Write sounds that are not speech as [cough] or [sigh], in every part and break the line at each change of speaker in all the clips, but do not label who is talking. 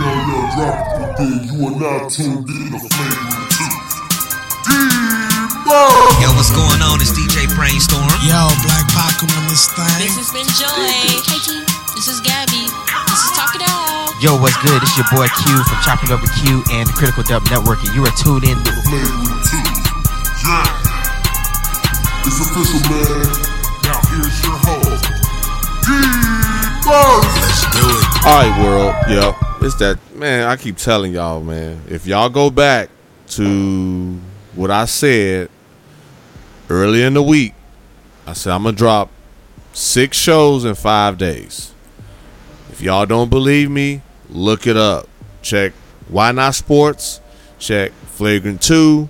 yo, yo, drop it then. You are now tuned in to Flagrant 2. D-Mo!
Yo, what's going on? It's DJ Brainstorm.
Yo, Black Pac on this thing.
This has been Joy. Hey this is Gabby. This is Talk It Out.
Yo, what's good? It's your boy Q from Chopping Up with Q and the Critical Dub Network, and you are tuned in to
Flagrant 2. Yeah. It's official, man. Now here's your host, D-Mo!
Let's do it.
All right, world. Yep. It's that man. I keep telling y'all, man. If y'all go back to what I said early in the week, I said I'm gonna drop six shows in five days. If y'all don't believe me, look it up. Check Why Not Sports. Check Flagrant Two.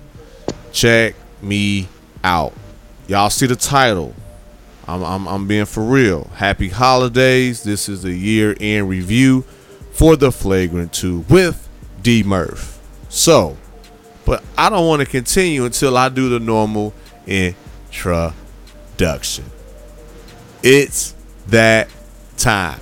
Check me out. Y'all see the title. I'm, I'm, I'm being for real. Happy holidays. This is the year in review for the Flagrant 2 with D Murph. So, but I don't want to continue until I do the normal introduction. It's that time.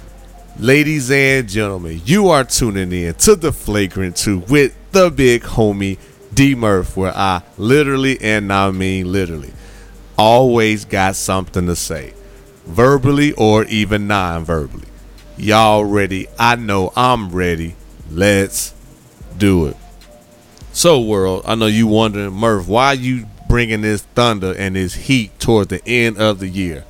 Ladies and gentlemen, you are tuning in to the Flagrant 2 with the big homie D Murph, where I literally and I mean literally always got something to say, verbally or even non verbally. Y'all ready? I know I'm ready. Let's do it. So, world, I know you wondering, Murph, why you bringing this thunder and this heat toward the end of the year?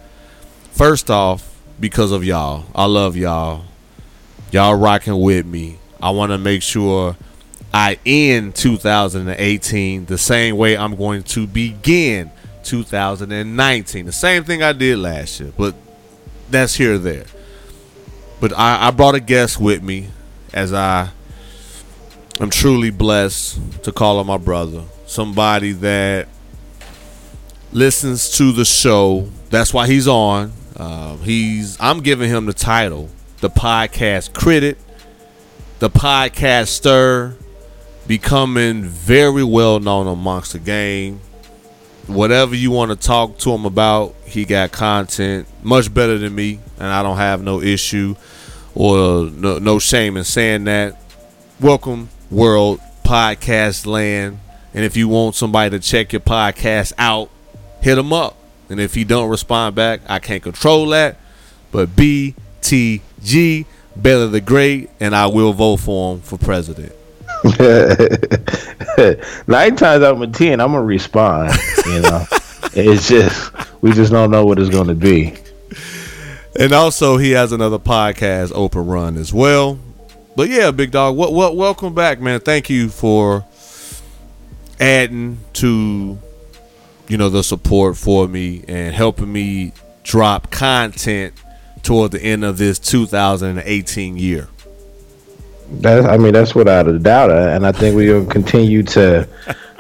First off, because of y'all. I love y'all. Y'all rocking with me. I want to make sure I end 2018 the same way I'm going to begin 2019. The same thing I did last year, but that's here or there. But I, I brought a guest with me as I am truly blessed to call on my brother. Somebody that listens to the show. That's why he's on. Uh, he's I'm giving him the title, the podcast critic, the podcast stir, becoming very well known amongst the game whatever you want to talk to him about, he got content much better than me, and I don't have no issue or no, no shame in saying that. Welcome, world podcast land, and if you want somebody to check your podcast out, hit him up. And if he don't respond back, I can't control that. But BTG, Baylor the Great, and I will vote for him for president. [laughs]
Nine times out of ten, I'm gonna respond. You know, it's just we just don't know what it's gonna be.
And also, he has another podcast, Open Run, as well. But yeah, big dog, what what welcome back, man. Thank you for adding to you know the support for me and helping me drop content toward the end of this 2018 year.
That's, I mean, that's without a doubt, uh, and I think we're gonna continue to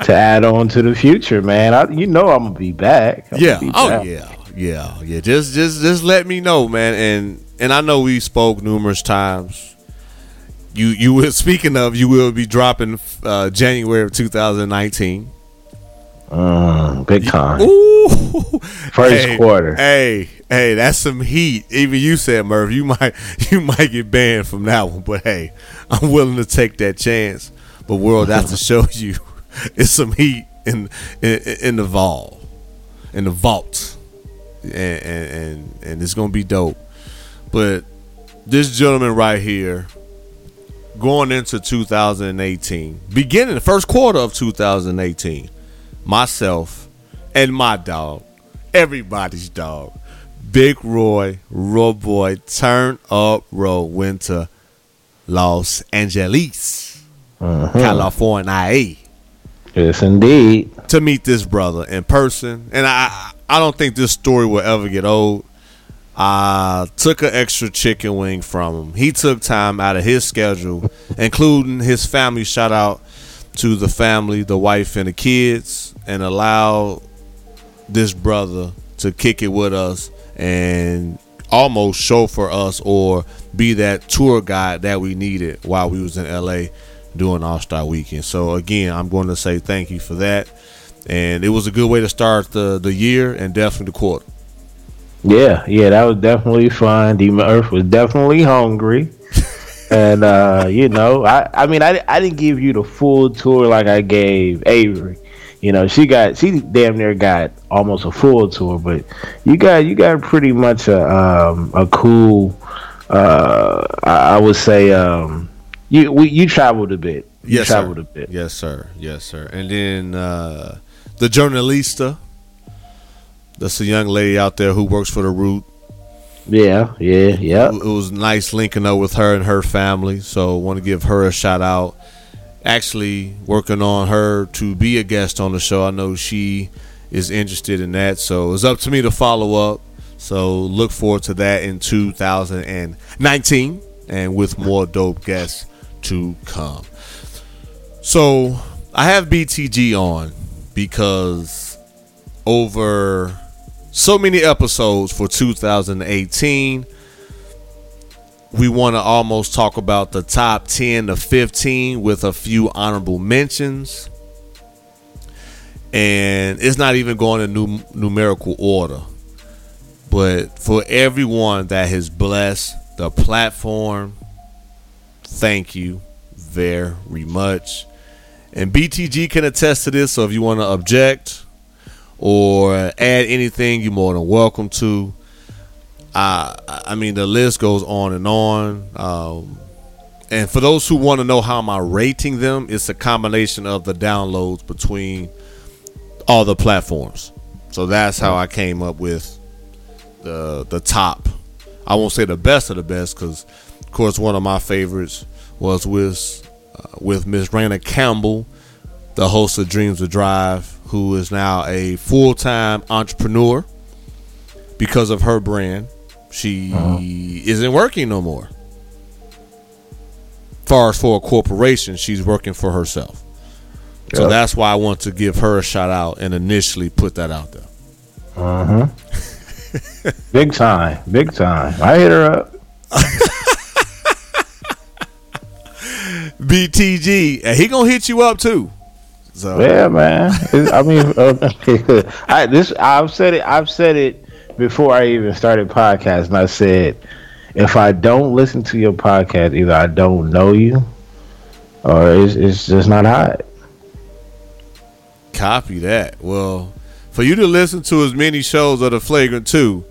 to add on to the future, man. I, you know, I'm gonna be back. I'm
yeah.
Be
Oh
back.
yeah. Yeah. Yeah. Just just just let me know, man. And and I know we spoke numerous times. You you will [laughs] speaking of you will be dropping uh, January of 2019.
Mm, big time.
Ooh.
First
Hey,
quarter.
Hey, hey, that's some heat. Even you said, Murph, you might [laughs] you might get banned from that one, but hey, I'm willing to take that chance. But world, that's to show you [laughs] it's some heat in in, in the vault, in the vault, and and and, and it's gonna be dope. But this gentleman right here, going into 2018, beginning the first quarter of 2018, myself and my dog, everybody's dog, Big Roy, Roy Boy, turn up, roll, Winter, Los Angeles, uh-huh. California,
Yes, indeed.
to meet this brother in person. And I, I don't think this story will ever get old. I took an extra chicken wing from him. He took time out of his schedule, including his family. Shout out to the family, the wife, and the kids, and allow this brother to kick it with us and almost show for us or be that tour guide that we needed while we was in LA doing All Star Weekend. So again, I'm going to say thank you for that, and it was a good way to start the the year and definitely the quarter.
Yeah, yeah, that was definitely fun. D Murph was definitely hungry. And uh, you know, I I mean, I I didn't give you the full tour like I gave Avery. You know, she got she damn near got almost a full tour, but you got you got pretty much a um, a cool. Uh, I, I would say um, you we, you traveled a bit. You
Yes,
traveled
sir.
a bit.
Yes, sir. Yes, sir. And then uh, the journalista. That's a young lady out there who works for the Root.
Yeah, yeah, yeah.
It was nice linking up with her and her family. So want to give her a shout out. Actually, working on her to be a guest on the show. I know she is interested in that. So it's up to me to follow up. So look forward to that in 2019 and with more dope guests to come. So I have BTG on because over so many episodes for 2018 we want to almost talk about the top 10 to 15 with a few honorable mentions. And it's not even going in num- numerical order. But for everyone that has blessed the platform thank you very much. And btg can attest to this so if you want to object or add anything, you're more than welcome to. I I mean the list goes on and on. Um, and for those who want to know how am I rating them, it's a combination of the downloads between all the platforms. So that's how I came up with the the top. I won't say the best of the best because, of course, one of my favorites was with uh, with Miss Raina Campbell, the host of Dreams of Drive, who is now a full time entrepreneur because of her brand. She isn't working no more. Far as for a corporation, she's working for herself. So that's why I want to give her a shout out and initially put that out there.
Uh huh. [laughs] big time, big time. I hit her up. [laughs]
BTG, and he gonna hit you up too. So
Yeah, man. It- I mean, uh, [laughs] I this I've said it. I've said it before I even started podcast, and I said, if I don't listen to your podcast, either I don't know you, or it's, it's just not hot.
Copy that. Well, for you to listen to as many shows of the Flagrant 2,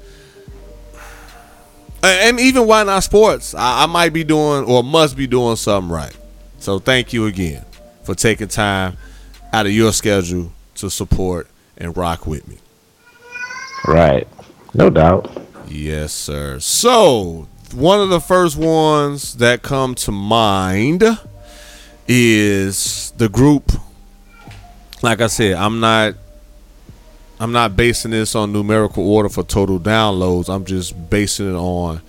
and even Why Not Sports, I, I might be doing or must be doing something right. So thank you again for taking time out of your schedule to support and rock with me.
Right. No doubt.
Yes, sir. So, one of the first ones that come to mind is the group. Like I said, I'm not I'm not basing this on numerical order for total downloads. I'm just basing it on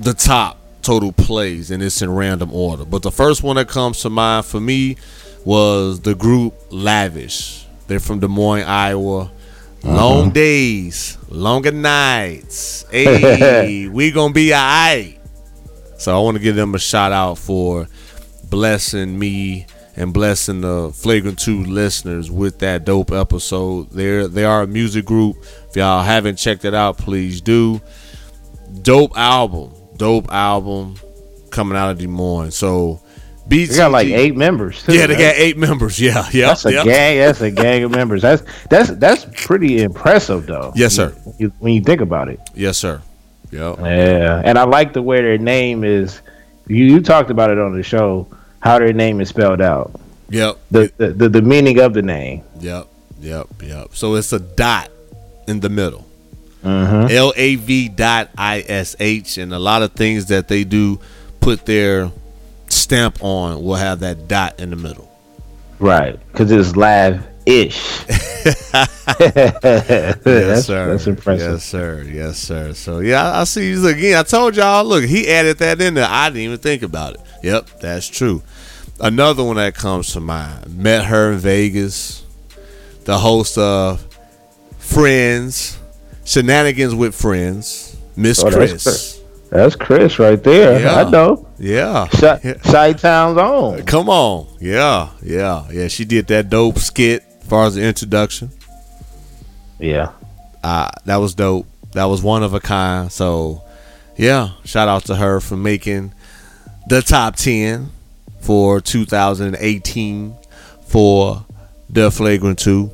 the top total plays and it's in random order. But the first one that comes to mind for me was the group Lavish. They're from Des Moines, Iowa. Uh-huh. Long days, longer nights. [laughs] Hey, we gonna be alright. So I want to give them a shout out for blessing me and blessing the Flagrant 2 listeners with that dope episode. They're they are a music group. If y'all haven't checked it out, please do. Dope album. Dope album coming out of Des Moines. So BTG,
They got like eight members. Too,
Yeah, they
right?
got eight members. Yeah, yeah.
That's a
yeah.
gang. That's a gang of members. That's that's that's pretty impressive, though.
Yes, sir.
When you, when you think about it.
Yes, sir. Yep.
Yeah, and I like the way their name is. You, you talked about it on the show. How their name is spelled out.
Yep.
The the, the, the meaning of the name.
Yep, yep, yep. So it's a dot in the middle.
Mm-hmm.
L A V dot I S H, and a lot of things that they do put their stamp on will have that dot in the middle.
Right, because it's live ish. [laughs]
yes,
that's,
sir.
That's impressive.
Yes, sir. Yes, sir. So yeah, I I see you again. I told y'all, look, he added that in there. I didn't even think about it. Yep, that's true. Another one that comes to mind. Met her in Vegas. The host of Friends, Shenanigans with Friends, Miss
Oh, that's
Chris.
That's Chris right there.
Yeah.
I know.
Yeah.
Shy Town's own.
Come on. Yeah, yeah, yeah. She did that dope skit as far as the introduction.
Yeah.
uh, that was dope. That was one of a kind. So, yeah, shout out to her for making the top 10 for 2018 for the Flagrant 2.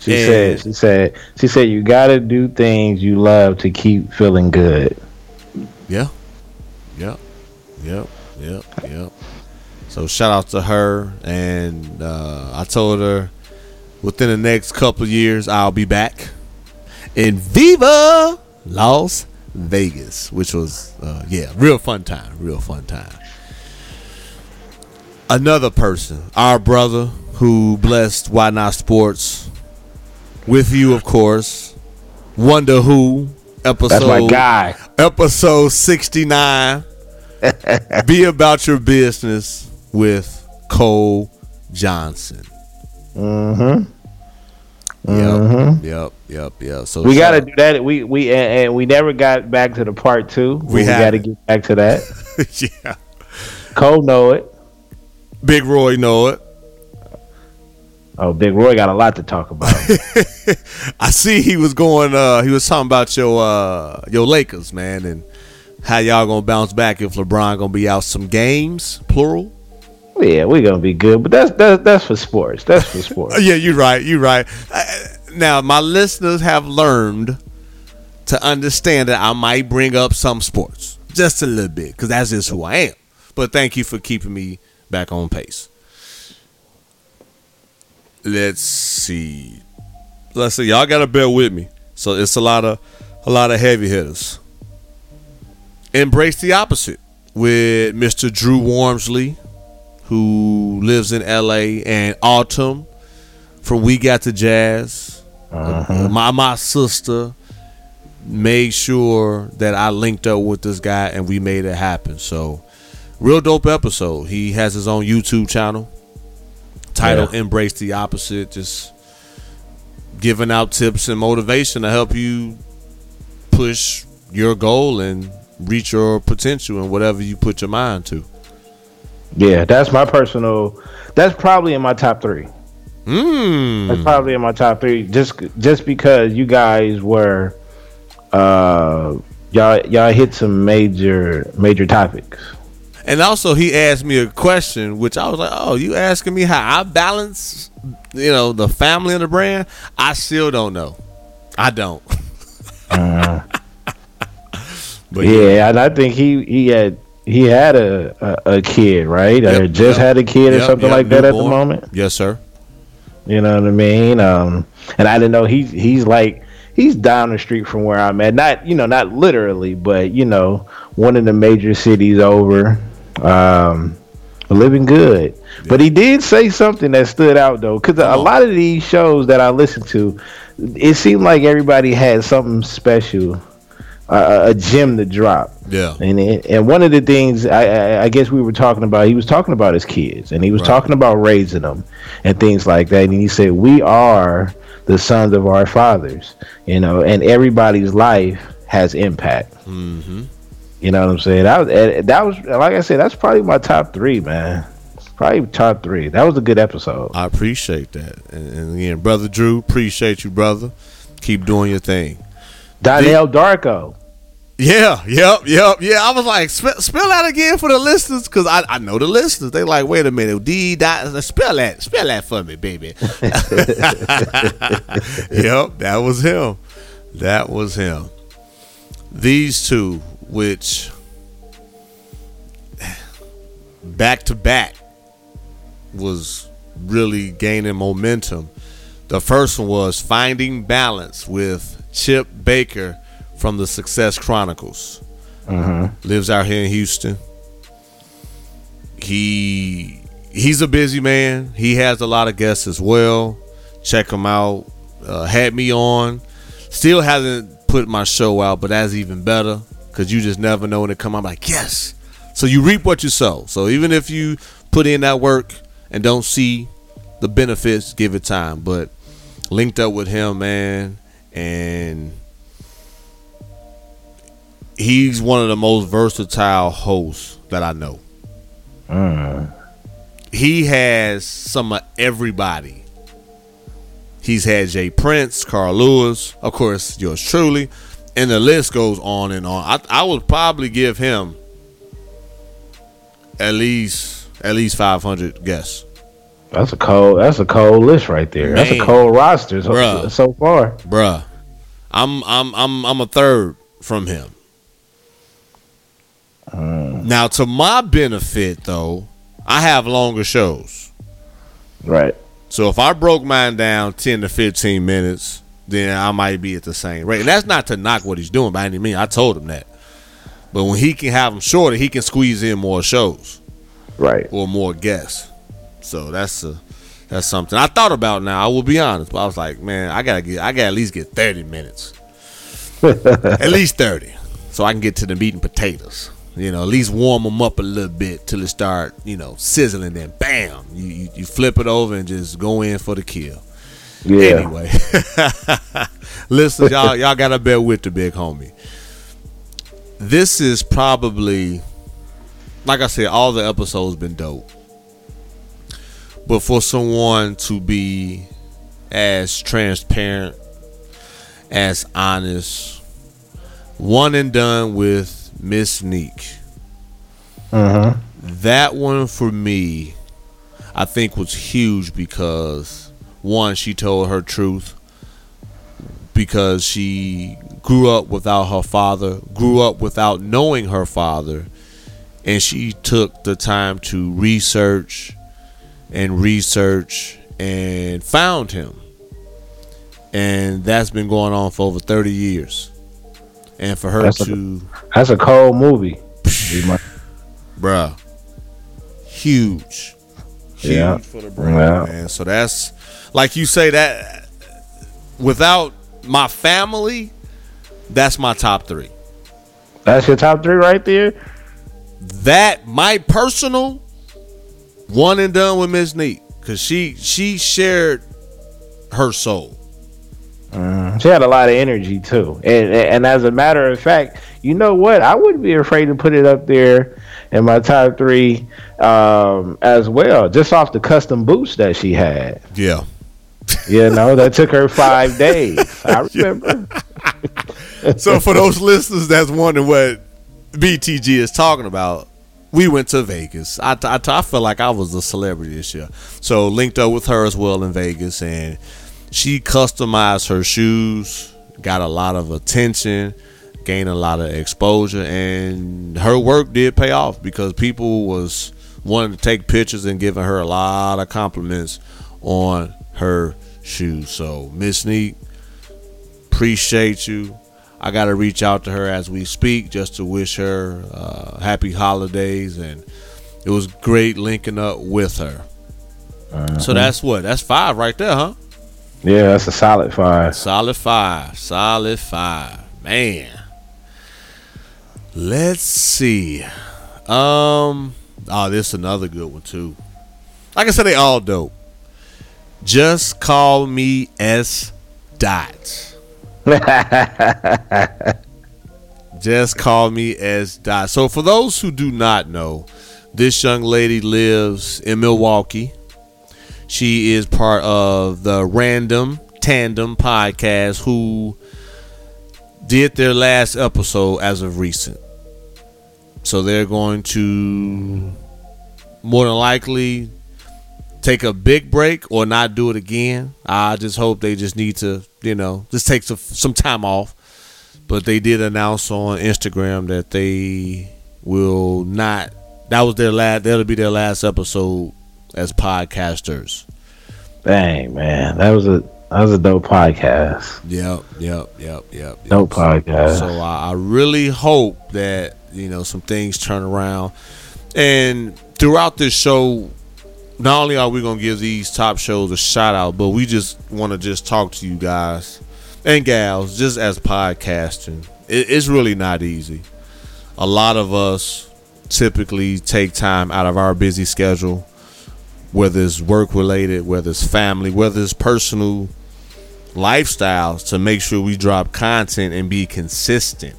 She
And-
said, she said, she said, you got to do things you love to keep feeling good.
Yeah. Yep. Yep. Yep. Yep. So shout out to her. And uh, I told her within the next couple of years, I'll be back in Viva Las Vegas, which was, uh, yeah, real fun time. Real fun time. Another person, our brother who blessed Why Not Sports with you, of course. Wonder Who episode
That's my guy.
episode 69 [laughs] be about your business with cole johnson
Mm-hmm.
yep yep yep yep so
We got to do that. We we and, and we never got back to the part two.
We
We, got to get back to that. [laughs]
yeah
Cole know it.
big roy know it
Oh, Big Roy got a lot to talk about. [laughs]
i see he was going uh he was talking about your uh your lakers man and how y'all gonna bounce back if lebron gonna be out some games plural
yeah, we're gonna be good, but that's that's that's for sports. That's for [laughs] sports.
Yeah, you're right. You're right. Now, my listeners have learned to understand that I might bring up some sports just a little bit because that's just who I am. But thank you for keeping me back on pace. Let's see. Let's see. Y'all gotta bear with me. So it's a lot of a lot of heavy hitters. Embrace the opposite with Mr. Drew Warmsley, who lives in LA, and Autumn from We Got the Jazz. Uh-huh. My my sister made sure that I linked up with this guy and we made it happen. So real dope episode. He has his own YouTube channel titled Embrace the Opposite, just giving out tips and motivation to help you push your goal and reach your potential and whatever you put your mind to.
Yeah, that's my personal. That's probably in my top three.
Mm.
That's probably in my top three. Just just because you guys were, uh, y'all y'all hit some major major topics.
And also, he asked me a question, which I was like, "Oh, you asking me how I balance, you know, the family and the brand? I still don't know. I don't." uh, [laughs] but
Yeah, and I think he he had he had a a, a kid, right? or just
yep.
had a kid or
Yep,
something
yep,
like that at the moment.
yes, sir.
You know what I mean? Um, and I didn't know he's he's like he's down the street from where I'm at. Not you know not literally, but you know one of the major cities over. Um, living good. But he did say something that stood out though, because a lot of these shows that I listened to, it seemed like everybody had something special, uh, a gem to drop.
Yeah,
And it, and one of the things I, I I guess we were talking about, he was talking about his kids, and he was
Right.
talking about raising them and things like that. And he said, "We are the sons of our fathers, you know, and everybody's life has impact."
hmm
You know what I'm saying? That was that was like I said, that's probably my top three, man. Probably top three. That was a good episode.
I appreciate that. And, and again, brother Drew, appreciate you, brother. Keep doing your thing.
Donnell Darko.
Yeah, yep, yep, yeah. I was like, spell, spell that again for the listeners, because I, I know the listeners. They like, wait a minute, D dot, spell that, spell that for me, baby. [laughs] yep, that was him. That was him. These two, which back to back was really gaining momentum. The first one was Finding Balance with Chip Baker from the Success Chronicles. Lives out here in Houston. He he's a busy man. He has a lot of guests as well. Check him out. Uh, had me on. Still hasn't put my show out, but that's even better because you just never know when it come out. I'm like yes. So you reap what you sow. So even if you put in that work and don't see the benefits, give it time. But linked up with him, man, and he's one of the most versatile hosts that I know. Mm. He has some of everybody. He's had Jay Prince, Carl Lewis, of course, yours truly, and the list goes on and on. I, I would probably give him at least at least five hundred guests.
That's a cold. That's a cold list right there. That's a cold roster so,
Bruh.
so far.
Bruh. I'm I'm I'm I'm a third from him. Mm. Now to my benefit though, I have longer shows.
Right.
So if I broke mine down ten to fifteen minutes, then I might be at the same rate. And that's not to knock what he's doing by any means. I told him that. But when he can have them shorter, he can squeeze in more shows
Right.
or more guests. So that's a that's something I thought about. Now I will be honest, but I was like, man, I gotta get, I gotta at least get thirty minutes, [laughs] at least thirty, so I can get to the meat and potatoes. You know, at least warm them up a little bit till it start, you know, sizzling. Then bam, you, you you flip it over and just go in for the kill.
Yeah.
Anyway, [laughs] listen, y'all, y'all gotta bear with the big homie. This is probably, like I said, all the episodes been dope. But for someone to be as transparent, as honest, one and done with Miss Neek. Uh-huh. That one for me, I think was huge because one, she told her truth because she grew up without her father, grew up without knowing her father, and she took the time to research and research and found him. And that's been going on for over 30 years. And for her
That's a-
to,
That's a cold movie. [sighs]
bruh, huge. Huge
Yeah.
for the brand,
Yeah.
man. So that's, like you say, that without my family, that's my top three.
That's your top three right there.
that my personal one and done with Miss Neat because she she shared her soul.
Mm, she had a lot of energy too, and and as a matter of fact, you know what? I wouldn't be afraid to put it up there in my top three um, as well, just off the custom boots that she had.
Yeah,
You know, that took her five [laughs] days. I remember. [laughs]
so for those listeners that's wondering what BTG is talking about, we went to Vegas. I, I, I felt like I was a celebrity this year. So linked up with her as well in Vegas, and she customized her shoes, got a lot of attention, gained a lot of exposure, and her work did pay off because people was wanting to take pictures and giving her a lot of compliments on her shoes. So Miss Neat, appreciate you. I got to reach out to her as we speak just to wish her uh, happy holidays, and it was great linking up with her. So that's what that's five right there, huh?
Yeah, that's a solid five.
Solid five, solid five, man. Let's see. Um, oh, this is another good one too. Like I said, they all dope. Just call me S. Dot. [laughs] Just call me S. Dot. So, for those who do not know, this young lady lives in Milwaukee. She is part of the Random Tandem podcast, who did their last episode as of recent. So they're going to more than likely take a big break or not do it again. I just hope they just need to, you know, just take some, some time off. But they did announce on Instagram that they will not. That was their last. That'll be their last episode as podcasters.
Dang man, that was a that was a dope podcast.
Yep, yep, yep, yep. yep.
Dope podcast.
So I, I really hope that you know some things turn around, and throughout this show, not only are we gonna give these top shows a shout out, but we just want to just talk to you guys and gals, just as podcasting. It, it's really not easy. A lot of us typically take time out of our busy schedule, whether it's work related, whether it's family, whether it's personal lifestyles to make sure we drop content and be consistent.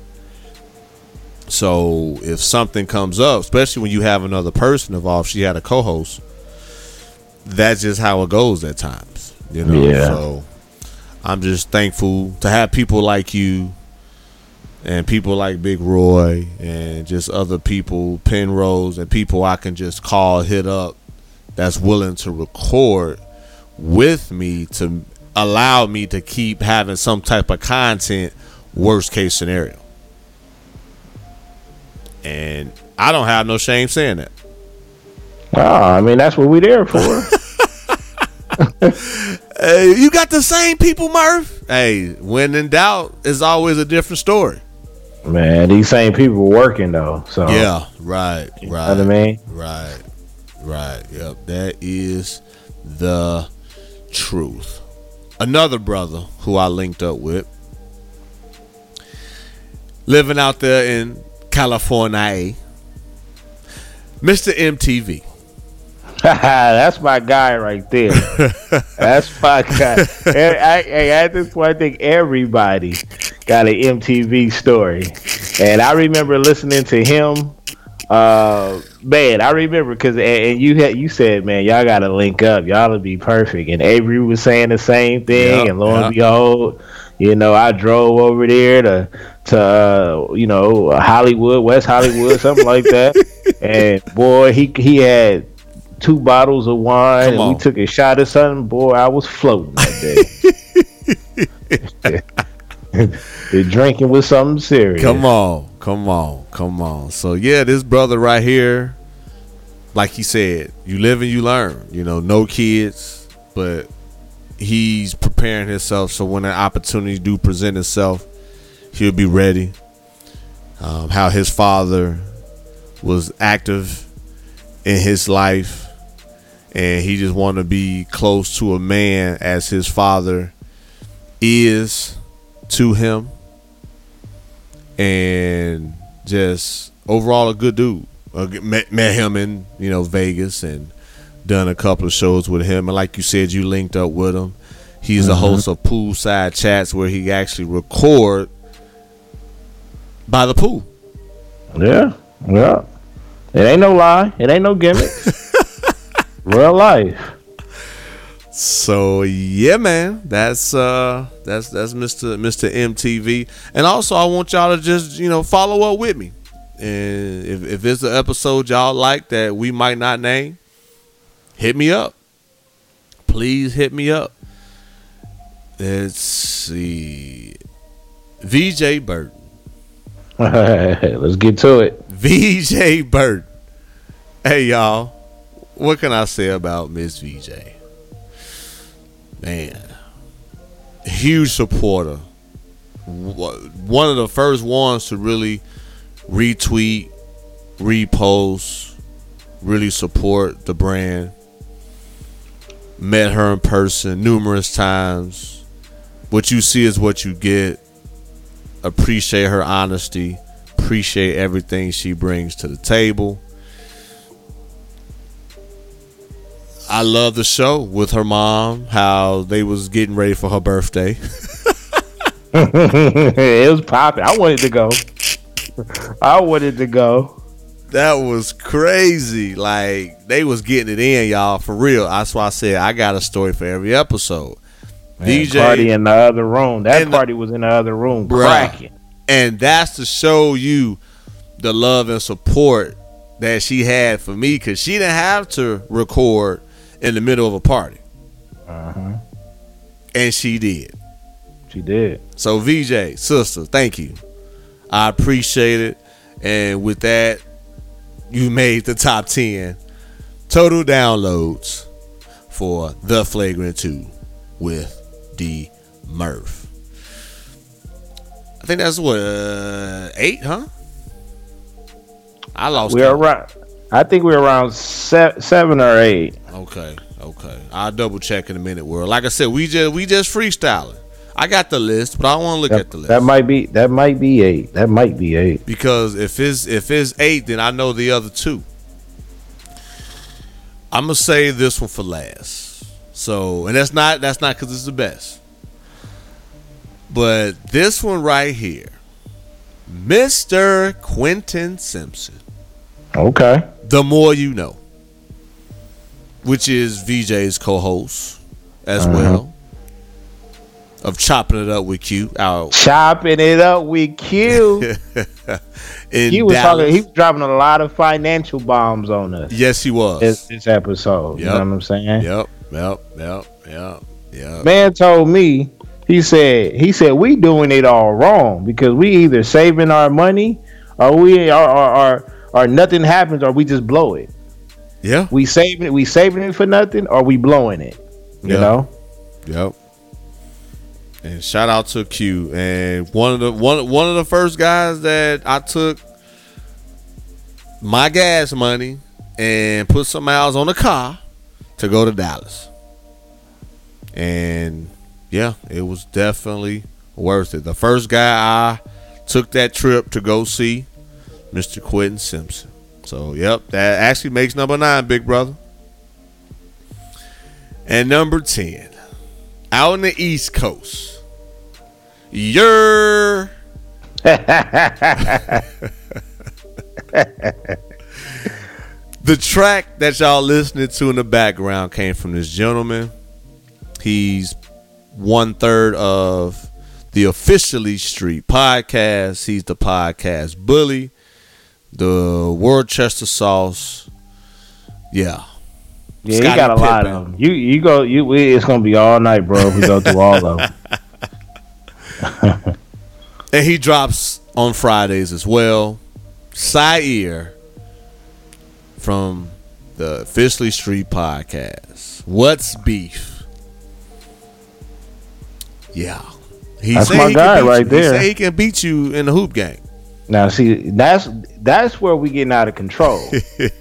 So if something comes up, especially when you have another person involved, she had a co-host. That's just how it goes at times, you know.
Yeah.
So I'm just thankful to have people like you and people like Big Roy and just other people, Penrose, and people I can just call, hit up, that's willing to record with me to allow me to keep having some type of content. Worst case scenario, and I don't have no shame saying that.
Oh, I mean that's what we there for. [laughs]
Hey, you got the same people, Murph. Hey, when in doubt, it's always a different story.
Man, these same people working though. So
Yeah, right,
you know
right.
what I mean.
Right, right. Yep, that is the truth. Another brother who I linked up with, living out there in California, Mr. MTV. [laughs]
That's my guy right there. [laughs] That's my guy. I- at this point, I think everybody got an MTV story, and I remember listening to him. Uh, man, I remember because and, and you had you said, man, y'all got to link up. Y'all to be perfect. And Avery was saying the same thing,
Yep,
and lo and
yep.
behold, you know, I drove over there to to uh, you know Hollywood, West Hollywood, something like that. [laughs] And boy, he he had two bottles of wine,
Come
and
on.
we took a shot of something. Boy, I was floating that day. [laughs] [laughs] the drinking was something serious.
Come on, come on, come on. So yeah, this brother right here, like he said, you live and you learn. You know, no kids, but he's preparing himself so when an opportunity do present itself, he'll be ready. Um, how his father was active in his life, and he just want to be close to a man as his father is to him and just overall a good dude. Uh, met, met him in you know Vegas and done a couple of shows with him. And like you said, you linked up with him. He's a host of poolside chats where he actually record by the pool.
Yeah, yeah. It ain't no lie. It ain't no gimmick. [laughs] Real life.
So yeah, man, that's uh that's that's Mr. Mr. MTV. And also I want y'all to just, you know, follow up with me. And if if it's an episode y'all like that we might not name, hit me up. Please hit me up. Let's see. VJ Burton.
Let's get to it.
VJ Burton. Hey y'all, what can I say about Miss VJ? Man, huge supporter. One of the first ones to really retweet, repost, really support the brand. Met her in person numerous times. What you see is what you get. Appreciate her honesty. Appreciate everything she brings to the table. I love the show with her mom, how they was getting ready for her birthday. [laughs]
it was popping. I wanted to go. I wanted to go.
That was crazy. Like they was getting it in, y'all, for real. That's why I said I got a story for every episode. VJ
party in the other room. That
And the-
party was in the other room,
Bruh.
cracking.
and that's to show you the love and support that she had for me because she didn't have to record in the middle of a party,
Uh-huh.
and she did.
She did.
So VJ, sister, thank you. I appreciate it. And with that, you made the top 10 total downloads for The Flagrant 2 with D Murph. I think that's what, uh, eight, huh? I lost
We're
count.
around. I think we're around se- seven or eight.
Okay, okay. I'll double check in a minute, world. Like I said, we just we just freestyling. I got the list, but I want to look
That,
at the list.
that might be. That might be eight. That might be eight.
because if it's if it's eight, then I know the other two. I'm gonna say this one for last. So, and that's not that's not because it's the best, but this one right here, Mister Quentin Simpson.
Okay.
The more you know, which is VJ's co-host as
Uh-huh.
well. of chopping it up with Q
Chopping it up with Q. [laughs] he was
Dallas.
talking. He was dropping a lot of financial bombs on us.
yes, he was.
This, this episode. You know what I'm saying?
Yep, yep, yep, yep, yep.
Man told me. He said. He said we doing it all wrong because we either saving our money or we or or, or, nothing happens or we just blow it.
Yeah,
We saving it. We saving it for nothing or we blowing it. You
Yeah.
know.
Yep. And shout out to Q and one of the one one of the first guys that I took my gas money and put some miles on the car to go to Dallas. And yeah, it was definitely worth it. The first guy I took that trip to go see, Mr. Quentin Simpson. So yep, that actually makes number nine, big brother. And number 10, out on the East Coast. You're [laughs] [laughs] the track that y'all listening to in the background came from this gentleman. He's one third of the officially street podcast. He's the podcast bully, the Worcester sauce. Yeah,
Yeah,
Scottie
he got a lot of them. You you go you we, it's gonna be all night, bro. If we go through all of them. [laughs] [laughs]
And he drops on Fridays as well. Sire from the Officially Street Podcast. What's beef? Yeah. He
That's my
he
guy right
you.
there.
He say he can beat you in the hoop game.
Now see that's that's where we getting out of control.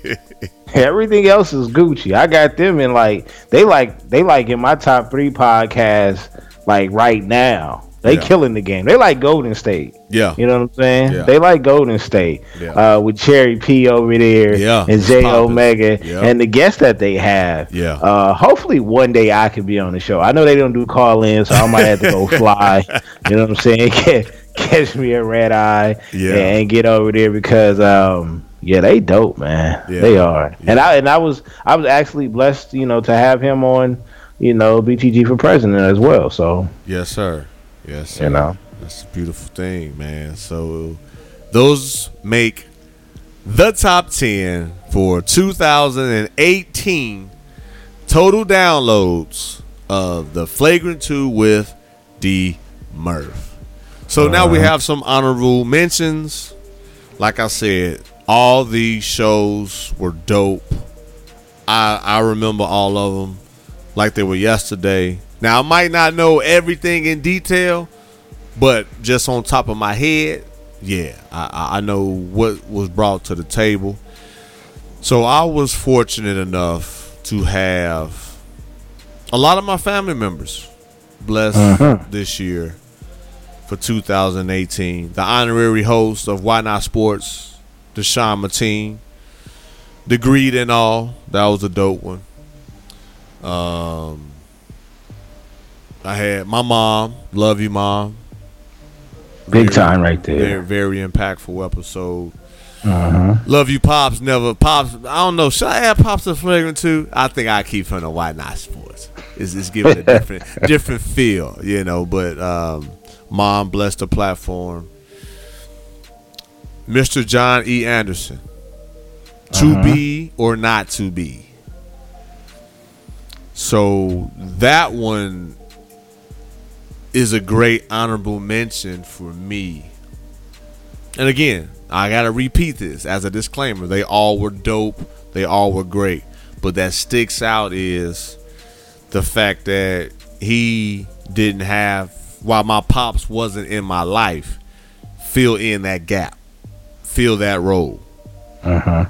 [laughs] Everything else is Gucci. I got them in like they like they like in my top three podcasts like right now. They
Yeah.
killing the game. They like Golden State.
Yeah.
You know what I'm saying?
Yeah.
They like Golden State.
Yeah.
Uh, with Cherry P over there
Yeah,
and J. Omega
Yeah.
and the guests that they have.
Yeah.
Uh, hopefully one day I can be on the show. I know they don't do call in, so I might have to go [laughs] fly. You know what I'm saying? [laughs] Catch, catch me a red eye
Yeah.
and get over there because um yeah, they dope, man. They are. And I and I was I was actually blessed, you know, to have him on, you know, BTG for president as well. So,
Yes, sir. Yes, sir.
you know.
That's a beautiful thing, man. So those make the top 10 for 2018 total downloads of the Flagrant 2 with D Murph. So now we uh-huh. have some honorable mentions. Like I said, all these shows were dope. I I remember all of them like they were yesterday. Now I might not know everything in detail, but just on top of my head, yeah, I, I- know what was brought to the table. So I was fortunate enough to have a lot of my family members blessed this year for 2018. The honorary host of Why Not Sports, Deshaun Mateen. The Greed and all, that was a dope one. Um, I had my mom, love you, mom.
Big
Very-
time right there.
very impactful episode.
Uh-huh.
Love you, pops. Never pops. I don't know. Should I add pops to flagrant too? I think I keep from the why not sports. It's just giving a different, [laughs] different feel, you know. But um, mom bless the platform. Mr. John E. Anderson, to be or not to be. So that one is a great honorable mention for me. And again, I gotta repeat this as a disclaimer. They all were dope. They all were great. But that sticks out is the fact that he didn't have while my pops wasn't in my life, fill in that gap. Fill that role.
Uh-huh.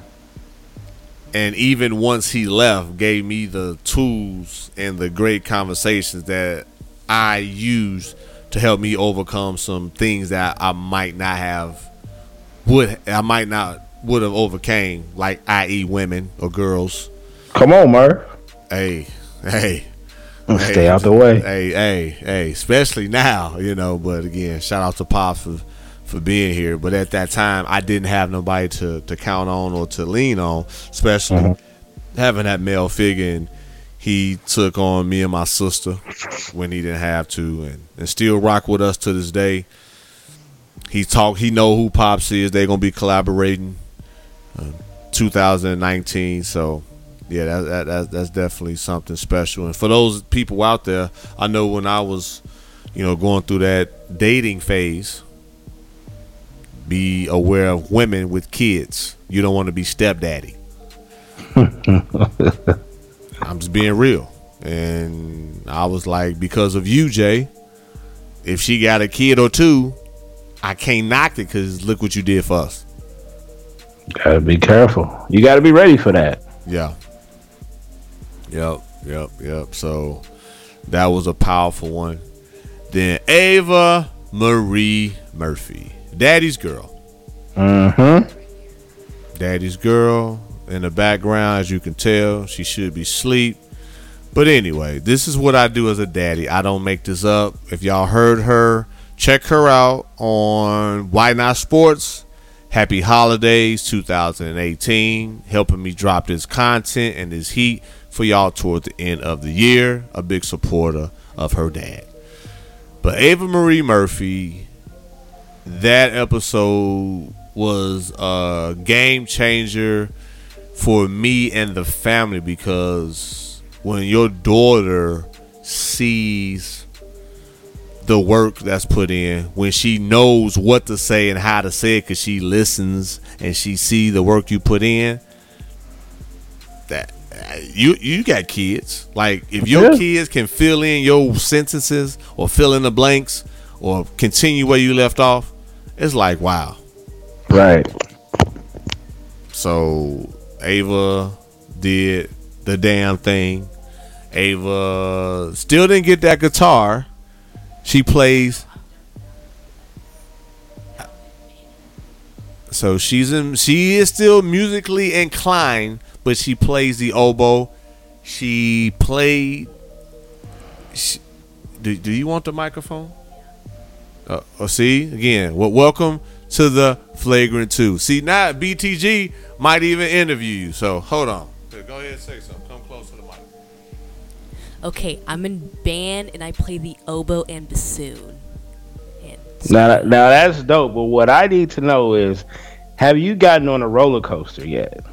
And even once he left, gave me the tools and the great conversations that I use to help me overcome some things that I might not have would I might not would have overcame, like i.e. women or girls.
Come on, Murph.
Hey, hey,
Stay out the way.
Hey, hey, hey, especially now, you know. But again, shout out to Pops for for being here. But at that time, I didn't have nobody to to count on or to lean on, especially
Mhm.
having that male figure. And He took on me and my sister when he didn't have to, and, and still rock with us to this day. He talk. He know who Pops is. They're gonna be collaborating, uh, 2019. So, yeah, that, that, that that's definitely something special. And for those people out there, I know when I was, you know, going through that dating phase, be aware of women with kids. You don't want to be stepdaddy. [laughs] I'm just being real. And I was like, because of you, Jay, if she got a kid or two, I can't knock it because look what you did for us.
Gotta be careful. You gotta be ready for that.
Yeah. Yep, yep, yep. So that was a powerful one. Then Ava Marie Murphy, Daddy's girl.
Mm-hmm.
Daddy's girl in the background, as you can tell, she should be asleep. But anyway, this is what I do as a daddy. I don't make this up. If y'all heard her, check her out on Why Not Sports. Happy Holidays 2018, helping me drop this content and this heat for y'all toward the end of the year. A big supporter of her dad. But Ava Marie Murphy, that episode was a game changer for me and the family because when your daughter sees the work that's put in when she knows what to say and how to say it because she listens and she see the work you put in that you you got kids like if your
Yeah.
kids can fill in your sentences or fill in the blanks or continue where you left off it's like wow
Right.
so Ava did the damn thing. Ava still didn't get that guitar. She plays. So she's in. She is still musically inclined, but she plays the oboe. She played. She, do, do you want the microphone? Uh, oh, see again. Well, welcome to the flagrant two. See now, BTG might even interview you. So hold on. Here, Go ahead and say something. Come close to the mic.
Okay, I'm in band and I play the oboe and bassoon. And
Now, now that's dope. But what I need to know is, have you gotten on a roller coaster yet?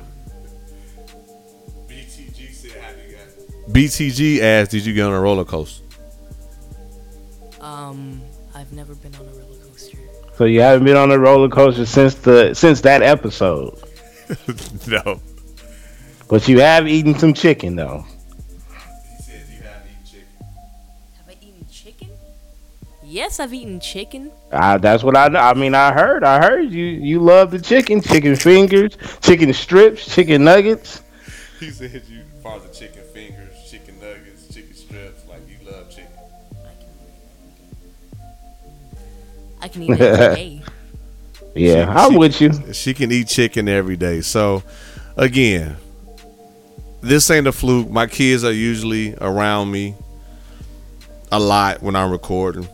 BTG said, "Have you got?" BTG asked, "Did you get on a roller coaster?"
um, I've never been on a roller coaster.
So you haven't been on a roller coaster since the since that episode, [laughs]
no.
but you have eaten some chicken though.
He said, "You have eaten chicken."
Have I eaten chicken? Yes, I've eaten chicken.
Uh, that's what I know. I mean, I heard. I heard you. You love the chicken, chicken fingers, chicken strips, chicken nuggets. [laughs]
He said, "You father chicken
I can eat it every day. [laughs]
Yeah,
She-
I'm
she-
with you.
She can eat chicken every day. So, again, this ain't a fluke. My kids are usually around me a lot when I'm recording.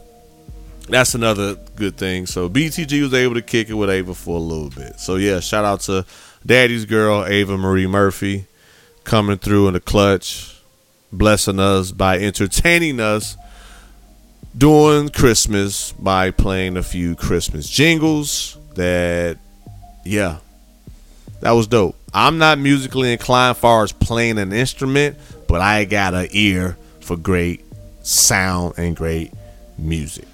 That's another good thing. So, BTG was able to kick it with Ava for a little bit. So, yeah, shout out to Daddy's girl, Ava Marie Murphy, coming through in the clutch, blessing us by entertaining us during Christmas by playing a few Christmas jingles that yeah, that was dope. I'm not musically inclined far as playing an instrument, but I got an ear for great sound and great music.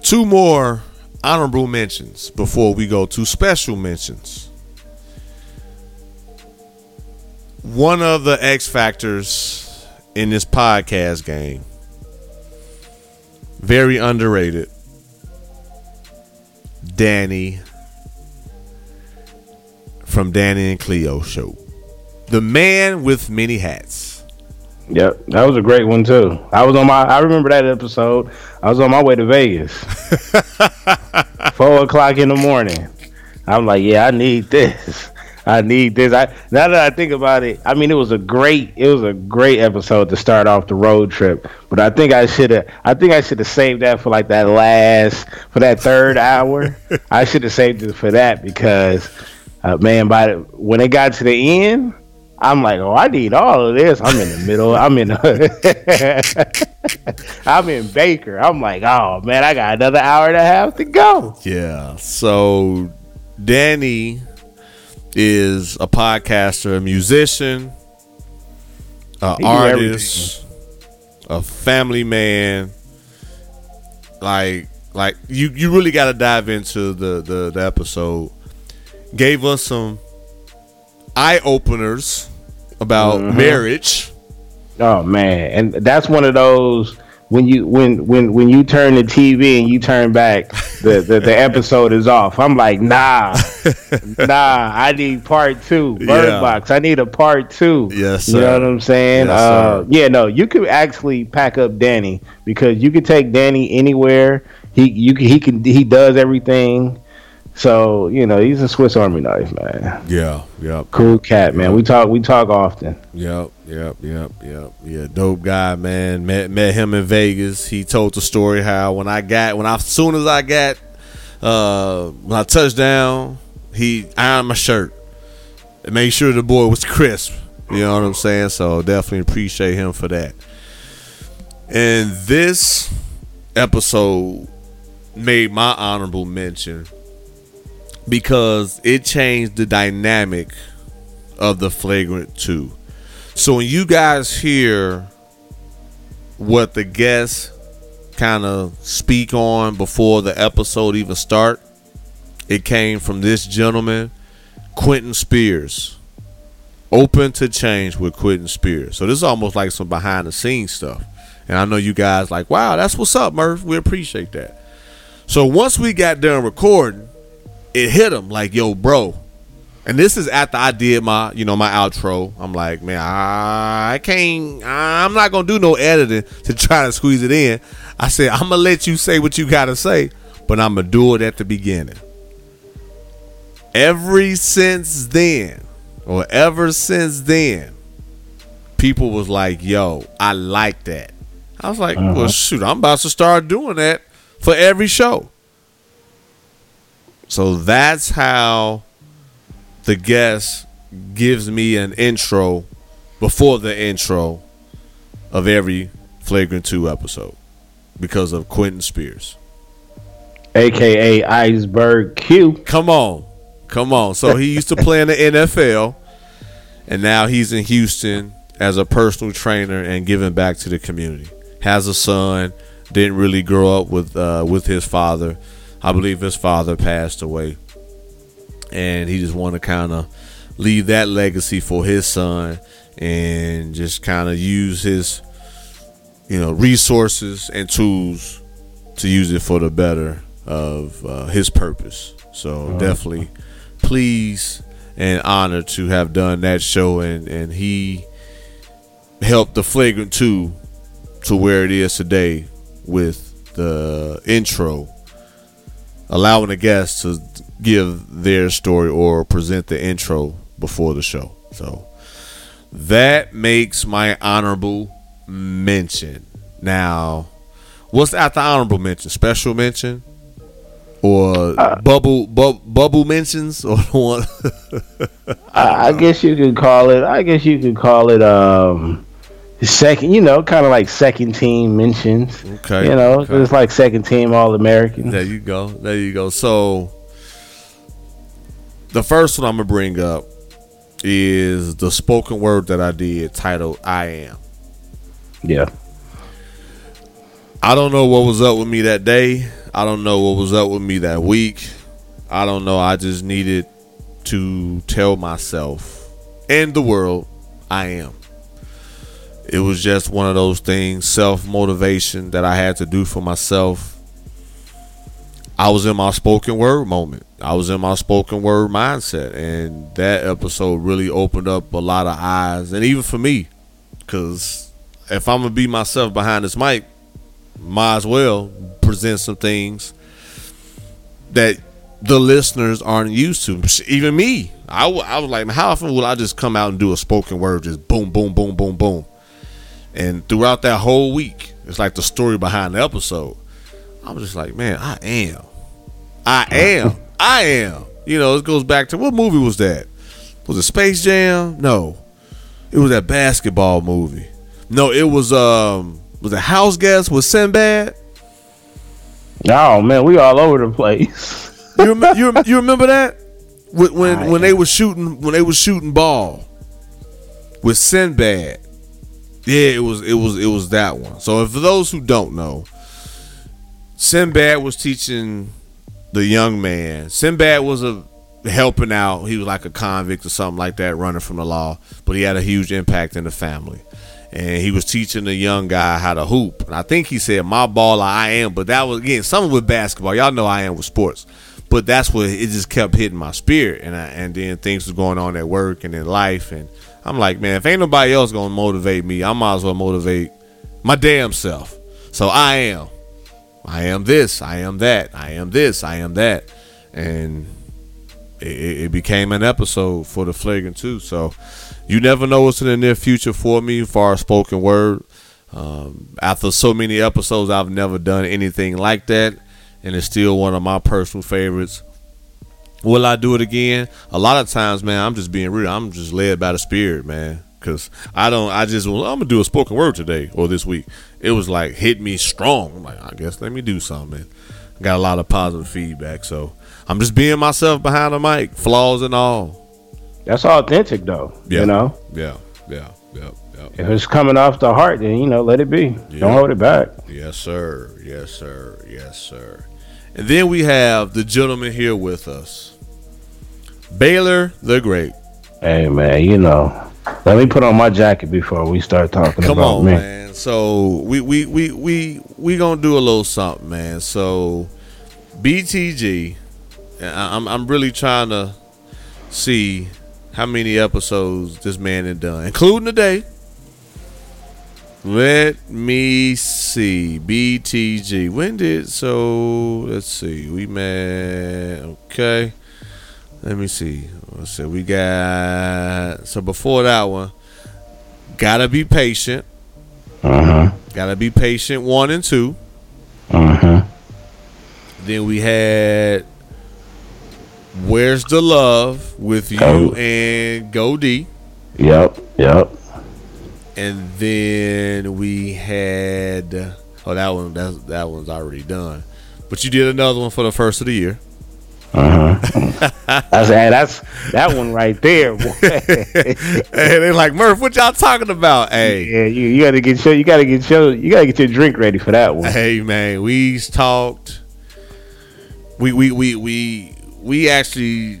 Two more honorable mentions before we go to special mentions. One of the X factors in this podcast game, very underrated. Danny from Danny and Cleo show. The man with many hats.
Yep, that was a great one too. I was on my. I remember that episode. I was on my way to Vegas. [laughs] Four o'clock in the morning. I'm like, yeah, I need this. I need this. I now that I think about it, I mean, it was a great. It was a great episode to start off the road trip. But I think I should have. I think I should have saved that for like that last for that third hour. [laughs] I should have saved it for that because, uh, man, by the, when it got to the end. I'm like, oh, I need all of this. I'm in the middle. I'm in. [laughs] I'm in Baker. I'm like, oh man, I got another hour and a half to go.
Yeah. So Danny is a podcaster, a musician, a
He do
artist, a family man. Like like you you really got to dive into the, the the episode. Gave us some eye openers about
Mm-hmm.
marriage.
Oh man, and that's one of those when you when when when you turn the TV and you turn back, the the, the episode is off. I'm like, nah, [laughs] nah. I need part two. Bird
Yeah.
Box. I need a part two.
Yes,
You know what I'm saying?
Yes,
uh, yeah, no. You could actually pack up Danny because you could take Danny anywhere. He you can, he can he does everything. So you know he's a Swiss Army knife, man.
Yeah, yeah.
Cool cat, man. We talk we talk often.
Yep, yep, yep, yep. Yeah, dope guy, man. Met met him in Vegas. He told the story how when I got when I as soon as I got uh when I touched down, he ironed my shirt and made sure the boy was crisp. You know what I'm saying? So definitely appreciate him for that. And this episode made my honorable mention because it changed the dynamic of the flagrant 2 so when you guys hear what the guests kind of speak on before the episode even start it came from this gentleman quentin spears. Open to change with quentin spears. So this is almost like some behind the scenes stuff. And i know you guys like wow that's what's up murph. We appreciate that. So once we got done recording it hit him like, yo, bro. And this is after I did my, you know, my outro. I'm like, man, I can't. I'm not gonna do no editing [laughs] to try to squeeze it in. I said, I'm gonna let you say what you gotta say, but I'm gonna do it at the beginning. Every since then, or ever since then, people was like, yo, I like that. I was like, well, uh-huh. shoot, I'm about to start doing that for every show. So that's how the guest gives me an intro before the intro of every Flagrant 2 episode because of Quentin Spears.
aka Iceberg Q.
Come on. Come on. So he used to play in the NFL and now he's in Houston as a personal trainer and giving back to the community. Has a son, didn't really grow up with uh, with his father. I believe his father passed away. And he just want to kind of leave that legacy for his son and just kind of use his you know resources and tools to use it for the better of uh, his purpose. So definitely pleased and honored to have done that show and and he helped the flagrant 2 to where it is today with the intro allowing the guests to give their story or present the intro before the show so that makes my honorable mention now what's after honorable mention special mention or bubble bu- bubble mentions [laughs] or one
I, I guess you could call it. I guess you could call it um second. You know, kind of like second team mentions.
okay
You know,
okay.
it's like second team All Americans.
There you go. There you go. So the first one I'm gonna bring up is the spoken word that I did titled I Am.
Yeah.
I don't know what was up with me that day. I don't know what was up with me that week. I don't know. I just needed to tell myself and the world I am. It was just one of those things, self motivation that I had to do for myself. I was in my spoken word moment. I was in my spoken word mindset. And that episode really opened up a lot of eyes. And even for me, because if I'm to be myself behind this mic, might as well present some things that the listeners aren't used to. Even me, I, w- I was like, how often will I just come out and do a spoken word, just boom, boom, boom, boom, boom, and throughout that whole week, it's like the story behind the episode. I was just like, man, I am, I am, [laughs] I am. You know, it goes back to what movie was that? Was it Space Jam? No, It was that basketball movie. No, it was um was it House Guest with Sinbad?
Oh man, we all over the place.
You rem- you, you remember that when when, when they were shooting when they were shooting ball with Sinbad? Yeah, it was it was it was that one. So for those who don't know, Sinbad was teaching the young man. Sinbad was a helping out. He was like a convict or something like that, running from the law, but he had a huge impact in the family. And he was teaching the young guy how to hoop. And I think he said, "My ball, I am." But that was again something with basketball. Y'all know I am with sports, but that's what it just kept hitting my spirit. And I, and then things was going on at work and in life, and I'm like, man, if ain't nobody else gonna motivate me, I might as well motivate my damn self. So I am. I am this. I am that. I am this. I am that. And it, it became an episode for the flagrant too. So you never know what's in the near future for me, far as spoken word. Um, after so many episodes, I've never done anything like that, and it's still one of my personal favorites. Will I do it again? A lot of times, man, I'm just being real. I'm just led by the spirit, man. Cause I don't, I just, well, I'm gonna do a spoken word today or this week. It was like hit me strong. I'm like, I guess let me do something. Got a lot of positive feedback, so I'm just being myself behind the mic, flaws and all.
That's authentic though.
Yeah.
You know,
Yeah, yeah, yeah, yeah.
if it's coming off the heart, then you know, let it be.
Yeah.
Don't hold it back.
Yes, sir. Yes, sir. Yes, sir. And then we have the gentleman here with us, Baylor the Great.
Hey man, you know, let me put on my jacket before we start talking
Come
about
on,
me.
man. So we we we we we gonna do a little something, man. So BTG, I'm I'm really trying to see how many episodes this man had done, including today. Let me see. BTG. When did so let's see. We met okay. Let me see. Let's see. We got so before that one. Gotta be patient.
Uh huh.
Gotta be patient. One and two.
Uh huh.
Then we had Where's the Love with you
Oh.
and Goldie.
Yep. Yep.
And then we had oh that one that's, that one's already done. But you did another one for the first of the year. [laughs]
Uh huh. that's hey, that's that one right there. Boy. [laughs]
and they're like, Murph, what y'all talking about? Hey,
yeah, you you gotta get your you gotta get your you gotta get your drink ready for that one.
hey man, we talked. We we we we we actually,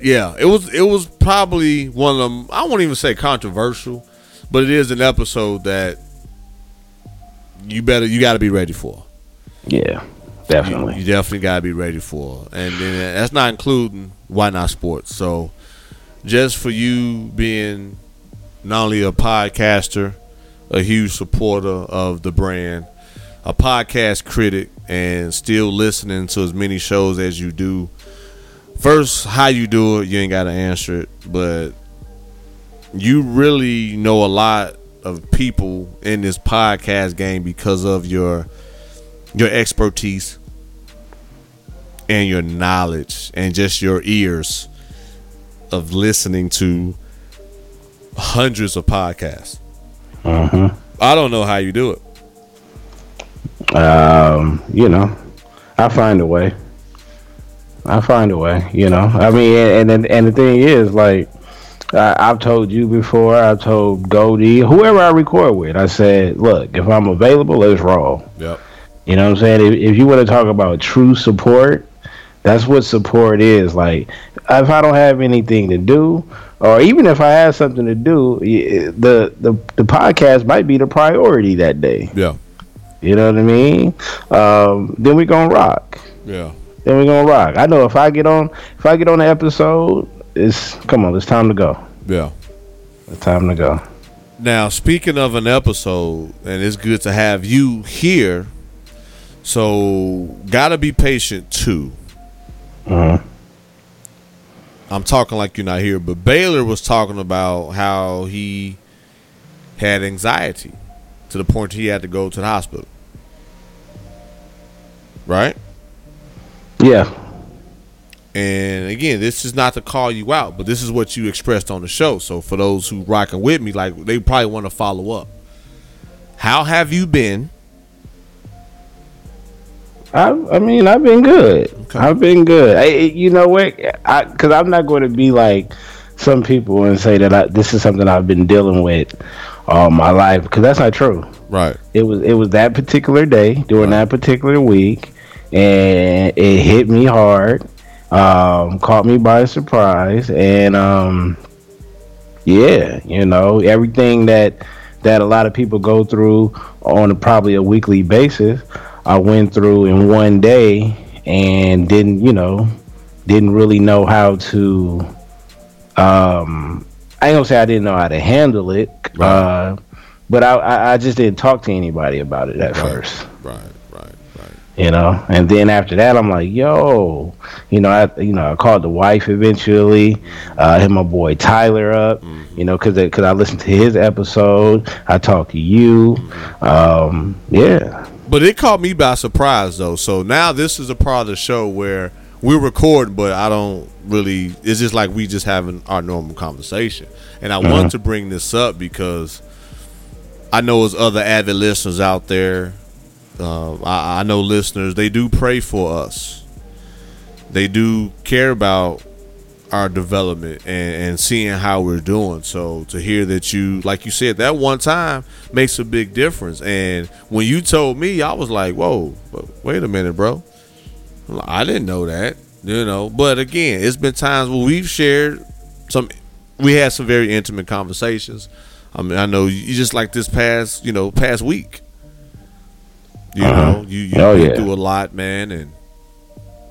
yeah, it was it was probably one of them. I won't even say controversial, but it is an episode that you better you got to be ready for.
Yeah, definitely.
you definitely got to be ready for, and then uh, that's not including why not sports. So, just for you being not only a podcaster, a huge supporter of the brand, a podcast critic, and still listening to as many shows as you do. First, how you do it, you ain't got to answer it, but you really know a lot of people in this podcast game because of your your expertise and your knowledge and just your ears of listening to hundreds of podcasts.
Uh-huh.
I don't know how you do it.
Um, you know, I find a way. I find a way. You know, I mean, and and, and the thing is, like, I, I've told you before. I've told Goldie, whoever I record with, I said, look, if I'm available, let's roll.
Yep.
You know what I'm saying? If, if you want to talk about true support, that's what support is. Like, if I don't have anything to do, or even if I have something to do, the the the podcast might be the priority that day.
Yeah.
You know what I mean? Um, then we gonna rock.
Yeah.
Then we gonna rock. I know if I get on, if I get on the episode, it's come on. It's time to go.
Yeah.
It's time to go.
Now, speaking of an episode, and it's good to have you here. So, gotta be patient too.
Uh-huh.
I'm talking like you're not here, but Baylor was talking about how he had anxiety to the point he had to go to the hospital. Right?
Yeah.
And again, this is not to call you out, but this is what you expressed on the show. So for those who rocking with me, like they probably want to follow up. How have you been?
I, I mean, I've been good. I've been good. I, you know what? Because I'm not going to be like some people and say that I, this is something I've been dealing with all my life because that's not true.
Right.
It was it was that particular day during that particular week, and it hit me hard. Um, caught me by surprise, and um, yeah, you know everything that that a lot of people go through on a, probably a weekly basis. I went through in one day and didn't, you know, didn't really know how to. Um, I ain't gonna say I didn't know how to handle it, uh, but I, I, I just didn't talk to anybody about it at first
Right. Right. Right.
you know. And then after that, I'm like, yo, you know, I you know I called the wife eventually, uh, hit my boy Tyler up, you know, because because I listened to his episode. I talked to you, um, yeah.
But it caught me by surprise though. So now this is a part of the show where we record, but I don't really. It's just like we just having our normal conversation. And I want to bring this up because I know there's other avid listeners out there. Uh, I, I know listeners. They do pray for us. They do care about our development and, and seeing how we're doing. So to hear that you, like you said, that one time makes a big difference. And when you told me, I was like, "Whoa, but wait a minute, bro! I didn't know that." You know, but again, it's been times where we've shared some. We had some very intimate conversations. I mean, I know you just like this past, you know, past week. You uh-huh. know, you you
Oh, yeah.
through a lot, man, and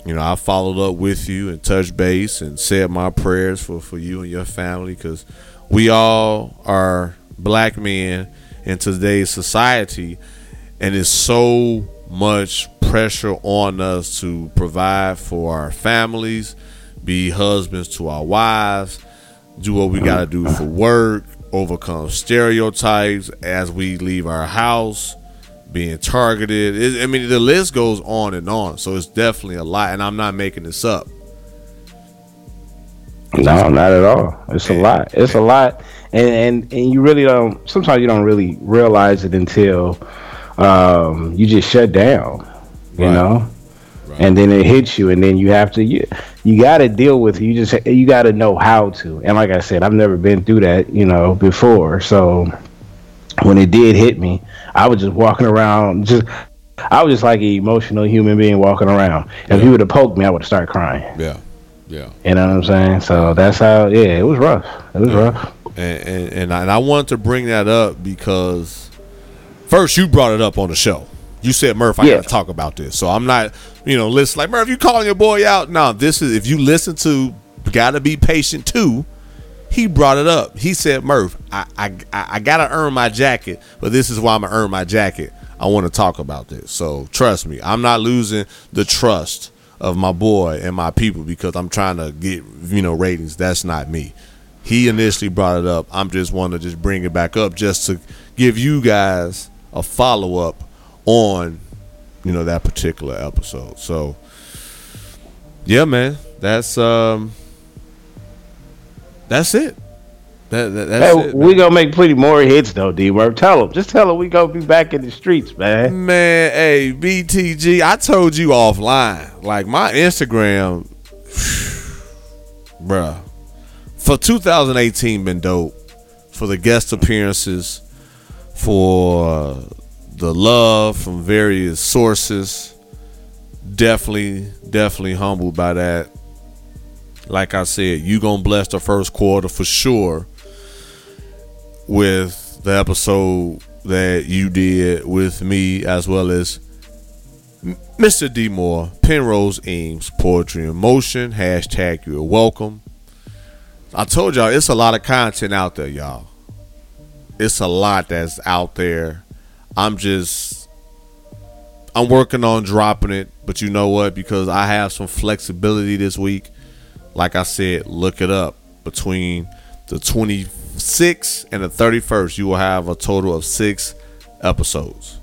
you know, I followed up with you and touched base and said my prayers for, for you and your family because we all are black men in today's society, and it's so much pressure on us to provide for our families, be husbands to our wives, do what we got to do for work, overcome stereotypes as we leave our house being targeted. It, I mean, the list goes on and on. So it's definitely a lot, and I'm not making this up.
No, not at all. It's a lot. It's a lot, and and and you really don't. Sometimes you don't really realize it until um, you just shut down. You
Right.
know, and then it hits you, and then you have to you you got to deal with it. You just you got to know how to. And like I said, I've never been through that, you know, before. So when it did hit me, I was just walking around just. I was just like an emotional human being walking around. If he would have poked me, I would have started crying.
Yeah, yeah.
You know what I'm saying? So that's how. Yeah, it was rough. It was rough.
And and and I, and I wanted to bring that up because first you brought it up on the show. You said Murph, I
Yeah.
gotta talk about this. So I'm not, you know, listen like Murph, you calling your boy out? No, this is if you listen to gotta be patient too. He brought it up. He said, Murph, I I I gotta earn my jacket, but this is why I'm gonna earn my jacket. I want to talk about this. So trust me, I'm not losing the trust of my boy and my people because I'm trying to get you know ratings. That's not me. He initially brought it up. I'm just want to just bring it back up just to give you guys a follow up on you know that particular episode. So yeah, man, that's um that's it. That, that- that's
Hey,
it.
we gonna make plenty more hits though, D. Murph. Tell them, just tell them we gonna be back in the streets, man.
Man, hey, BTG, I told you offline. Like my Instagram, [sighs] bruh, for 2018 been dope. For the guest appearances, for the love from various sources. Definitely, definitely humbled by that. Like I said, you gonna bless the first quarter for sure with the episode that you did with me as well as Mr. D Moore, Penrose Eames, Poetry in Motion, hashtag you're welcome. I told y'all it's a lot of content out there, y'all. It's a lot that's out there. I'm just I'm working on dropping it, but you know what? Because I have some flexibility this week. Like I said, look it up. Between the 26th and the 31st, you will have a total of six episodes.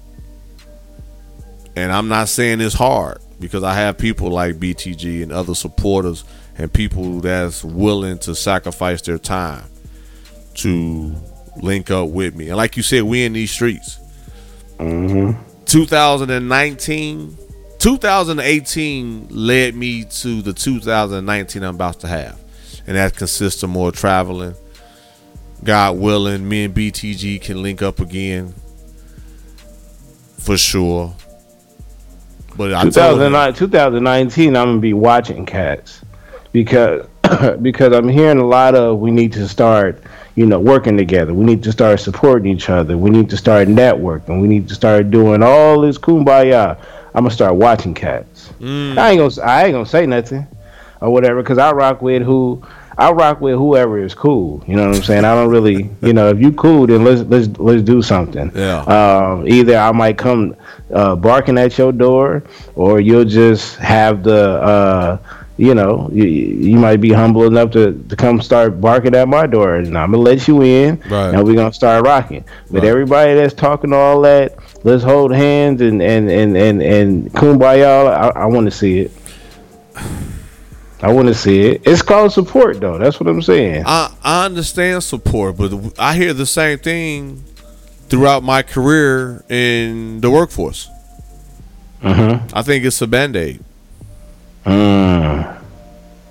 And I'm not saying it's hard. because I have people like BTG and other supporters and people that's willing to sacrifice their time to link up with me. And like you said, we in these streets. Mm-hmm. 2019, 2018 led me to the 2019 I'm about to have, and that consists of more traveling. God willing, me and BTG can link up again for sure. But I told him,
2009, 2019, I'm gonna be watching cats because [coughs] because I'm hearing a lot of we need to start, you know, working together. We need to start supporting each other. We need to start networking. We need to start doing all this kumbaya. I'm gonna start watching cats.
Mm.
I ain't gonna I ain't gonna say nothing or whatever because I rock with who. I rock with whoever is cool. You know what I'm saying? I don't really, you know, if you cool, then let's let's let's do something.
Yeah.
Um, either I might come uh, barking at your door, or you'll just have the, uh, you know, you, you might be humble enough to, to come start barking at my door, and I'm gonna let you in,
Right.
and we're gonna start rocking. But
Right.
everybody that's talking all that, let's hold hands and and and and, and kumbaya. I, I want to see it. I want to see it. It's called support, though. That's what I'm saying.
I, I understand support, but I hear the same thing throughout my career in the workforce.
Mm-hmm.
I think it's a band aid.
Mm.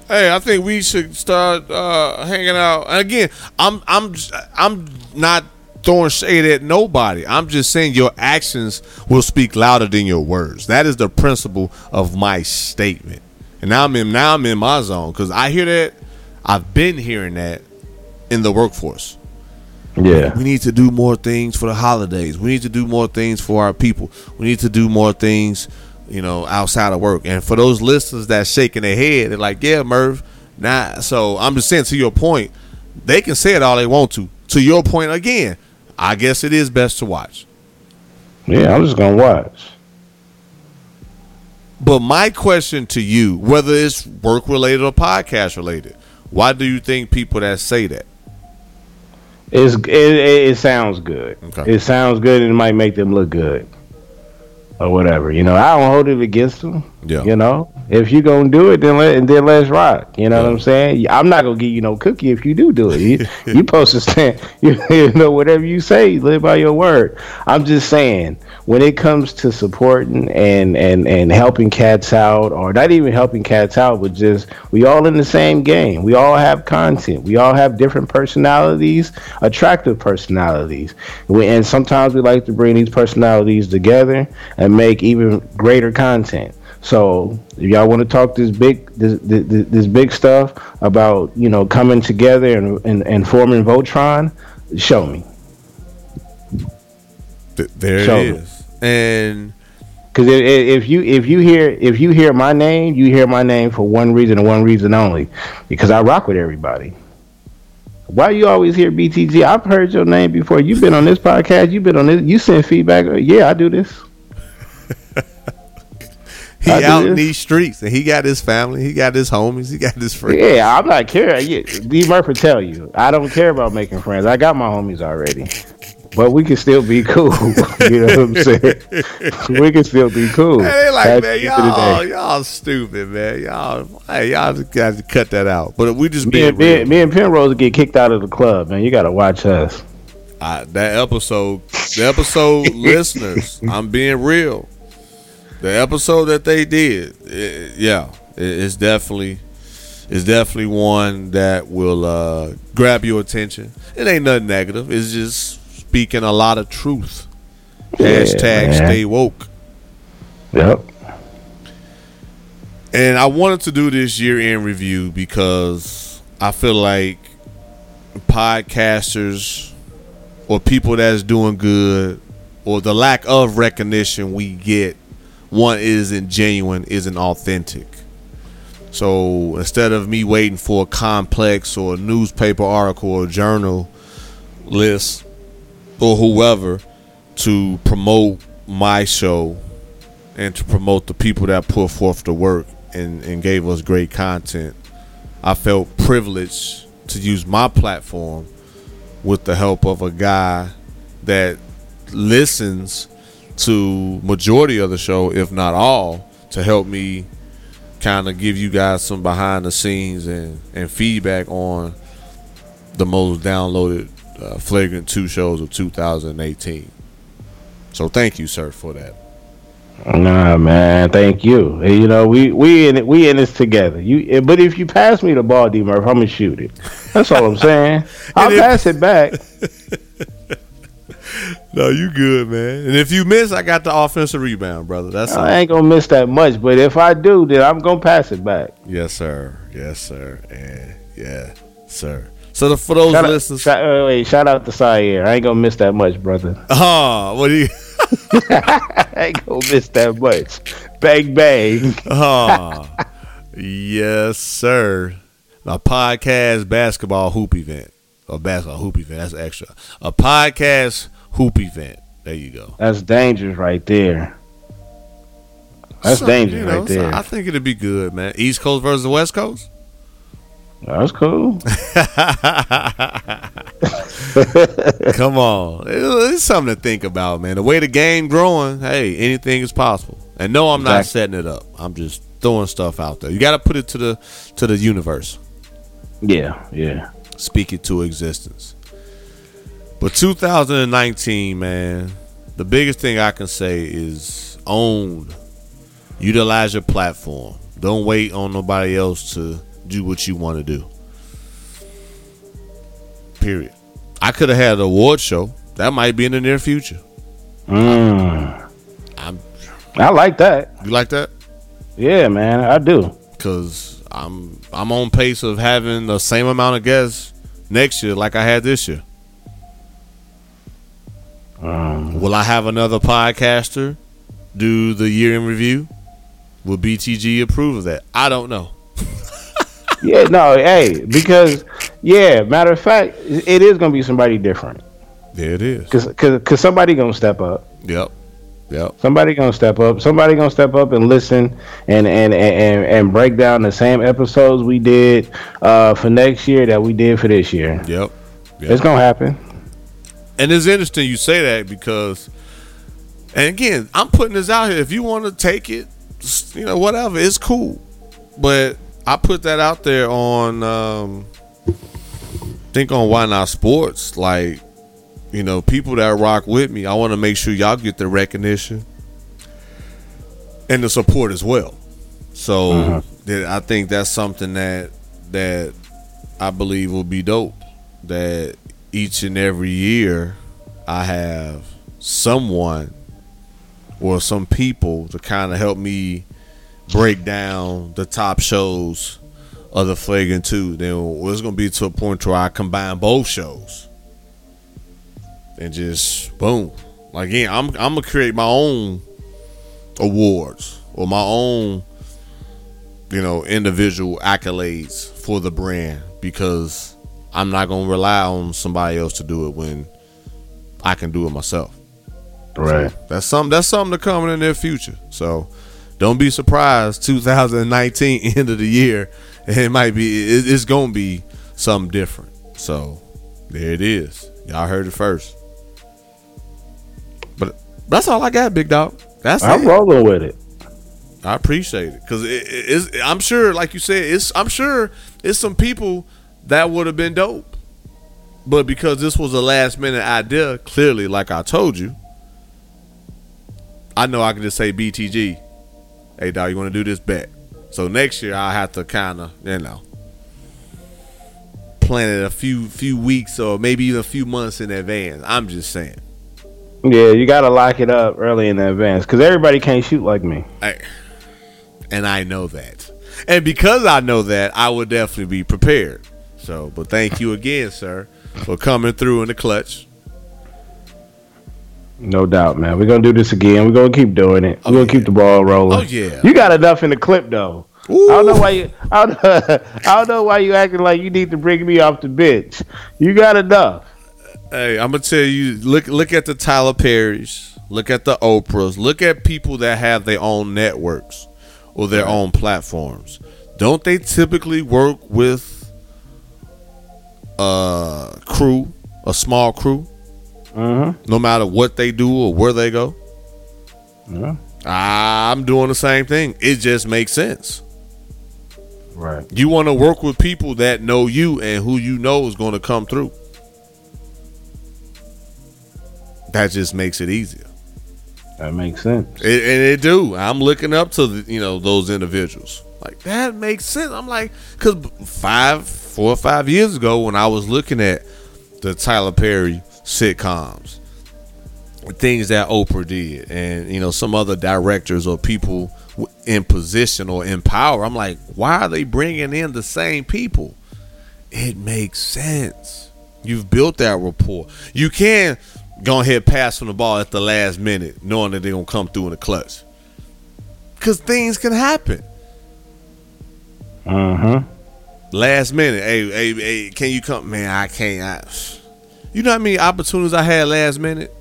Hey, I think we should start uh, hanging out. And again, I'm I'm I'm not throwing shade at nobody. I'm just saying your actions will speak louder than your words. That is the principle of my statement. And now I'm in now I'm in my zone because I hear that. I've been hearing that in the workforce.
Yeah.
We need to do more things for the holidays. We need to do more things for our people. We need to do more things, you know, outside of work. And for those listeners that shaking their head, they're like, "Yeah, Murph." Nah. So I'm just saying to your point, they can say it all they want to. To your point again, I guess it is best to watch.
Yeah, I'm just gonna watch.
But my question to you, whether it's work related or podcast related, why do you think people that say that?
It's it, it, it sounds good.
Okay.
It sounds good, and it might make them look good, or whatever. You know, I don't hold it against them.
Yeah.
You know, if you gonna do it, then let then let's rock. You know what I'm saying? I'm not gonna give you no cookie if you do do it. You [laughs] you supposed to stand. You, [laughs] you know, whatever you say, live by your word. I'm just saying, when it comes to supporting and and and helping cats out, or not even helping cats out, but just we all in the same game. We all have content. We all have different personalities, attractive personalities, we, and sometimes we like to bring these personalities together and make even greater content. So if y'all want to talk this big this, this this big stuff about you know coming together and and, and forming Voltron, show me.
There
Show
it
me.
And
Because if, if you if you hear if you hear my name, you hear my name for one reason and one reason only, because I rock with everybody. Why you always hear BTG? I've heard your name before. You've been on this podcast. You've been on this. You send feedback. Yeah, I do this. [laughs]
he
I
out in these streets and he got his family, he got his homies, he got his friends.
Yeah, I'm not caring. Yeah, D Murphy tell you, I don't care about making friends. I got my homies already, but we can still be cool. [laughs] you know what I'm saying? we can still be cool.
Hey, they like,
At
man,
the end of the
y'all, y'all stupid, man. Y'all, hey, y'all just got to cut that out. But we just
Me and, me, me and Penrose get kicked out of the club, man. You gotta watch us.
I, that episode, the episode [laughs] listeners, I'm being real. The episode that they did, it, yeah, it, it's definitely, it's definitely one that will uh, grab your attention. It ain't nothing negative. It's just speaking a lot of truth. Hashtag
man.
stay woke.
Yep.
And I wanted to do this year in review because I feel like podcasters or people that's doing good or the lack of recognition we get one isn't genuine, isn't authentic. So instead of me waiting for a complex or a newspaper article or journal list or whoever to promote my show and to promote the people that put forth the work and, and gave us great content, I felt privileged to use my platform with the help of a guy that listens to majority of the show, if not all, to help me kind of give you guys some behind the scenes and, and feedback on the most downloaded uh, Flagrant 2 shows of 2018. So thank you, sir, for that.
Nah, man. Thank you. You know, we we in it. We in this together. You, but if you pass me the ball, D Murph, I'm gonna shoot it. That's all I'm saying. [laughs] I'll
if-
pass it back. [laughs]
No, you good, man. And if you miss, I got the offensive rebound, brother. That's all.
I ain't gonna miss that much, but if I do, then I'm gonna pass it back.
Yes, sir. Yes, sir. And yeah, sir. So the, for those
Shout out,
listeners,
shout, uh, wait, shout out to Sire. I ain't gonna miss that much, brother.
oh, [laughs] what do you? [laughs]
I ain't gonna miss that much. Bang bang.
Oh, yes, sir. A podcast basketball hoop event. A basketball hoop event. That's extra. A podcast hoop event. There you go.
That's dangerous right there. That's
So,
dangerous
you know,
right
so
there.
I think it'd be good, man. East Coast versus the West Coast.
That's cool. [laughs] [laughs]
Come on, it's something to think about, man. The way the game growing, hey, anything is possible. And no, I'm not setting it up. I'm just throwing stuff out there. You got to put it to the to the universe.
Yeah, yeah.
speak it to existence. But 2019, man, the biggest thing I can say is own, utilize your platform. Don't wait on nobody else to do what you want to do. Period. I could have had an award show. That might be in the near future.
Mm.
I'm,
I like that.
you like that?
Yeah, man, I do.
Cause I'm I'm on pace of having the same amount of guests next year like I had this year.
Um,
Will I have another podcaster do the year in review? Will BTG approve of that? I don't know. [laughs]
yeah, no, hey, because yeah, matter of fact, it is gonna be somebody different.
There it is.
Cause, cause, cause somebody gonna step up.
Yep. Yep.
Somebody gonna step up. Somebody gonna step up and listen and and and, and break down the same episodes we did uh, for next year that we did for this year.
Yep.
It's gonna happen.
And it's interesting you say that because, and again, I'm putting this out here. If you want to take it, you know, whatever, it's cool. But I put that out there on, um, think on Why Not Sports. Like, you know, people that rock with me, I want to make sure y'all get the recognition and the support as well. So that I think that's something that that I believe will be dope. That each and every year I have someone or some people to kind of help me break down the top shows of the Flagrant 2. Then it's going to be to a point where I combine both shows and just boom. Like, again, I'm, I'm going to create my own awards or my own, you know, individual accolades for the brand because I'm not going to rely on somebody else to do it when I can do it myself.
Right.
That's something. That's something to come in the near future. So don't be surprised. 2019 [laughs] end of the year, it might be. It, it's gonna be something different. So there it is. Y'all heard it first. But that's all I got, big dog. That's
I'm
it.
rolling with it.
I appreciate it because it, it-. I'm sure, like you said, it's. I'm sure it's some people that would have been dope, but because this was a last minute idea, clearly, like I told you, I know I can just say BTG. Hey, dog, you want to do this bet? So next year I have to kind of, you know, plan it a few few weeks or maybe even a few months in advance. I'm just saying.
Yeah, you gotta lock it up early in advance because everybody can't shoot like me.
I, and I know that. And because I know that, I would definitely be prepared. So, but thank you again, sir, for coming through in the clutch.
No doubt, man. We're gonna do this again. We're gonna keep doing it. We're
Oh,
gonna
yeah.
keep the ball rolling.
Oh, yeah.
You got enough in the clip though. I don't know why you. I don't, [laughs] I don't know why you acting like you need to bring me off the bench. You got enough.
Hey, I'm gonna tell you, look look at the Tyler Perrys, look at the Oprahs, look at people that have their own networks or their own platforms. Don't they typically work with a crew, a small crew,
Mm-hmm.
no matter what they do or where they go?
Yeah.
I'm doing the same thing. It just makes sense.
Right.
You want to work with people that know you and who you know is going to come through. That just makes it easier.
That makes sense.
It, and it do. I'm looking up to the, you know those individuals. Like that makes sense. I'm like, cause five, four or five years ago, when I was looking at the Tyler Perry sitcoms, things that Oprah did, and you know some other directors or people in position or in power, I'm like, why are they bringing in the same people? It makes sense. You've built that rapport. You can go ahead pass from the ball at the last minute, knowing that they're gonna come through in the clutch. Cause things can happen.
Mm-hmm.
Last minute, hey, hey, hey, can you come? Man, I can't. I, you know how many opportunities I had last minute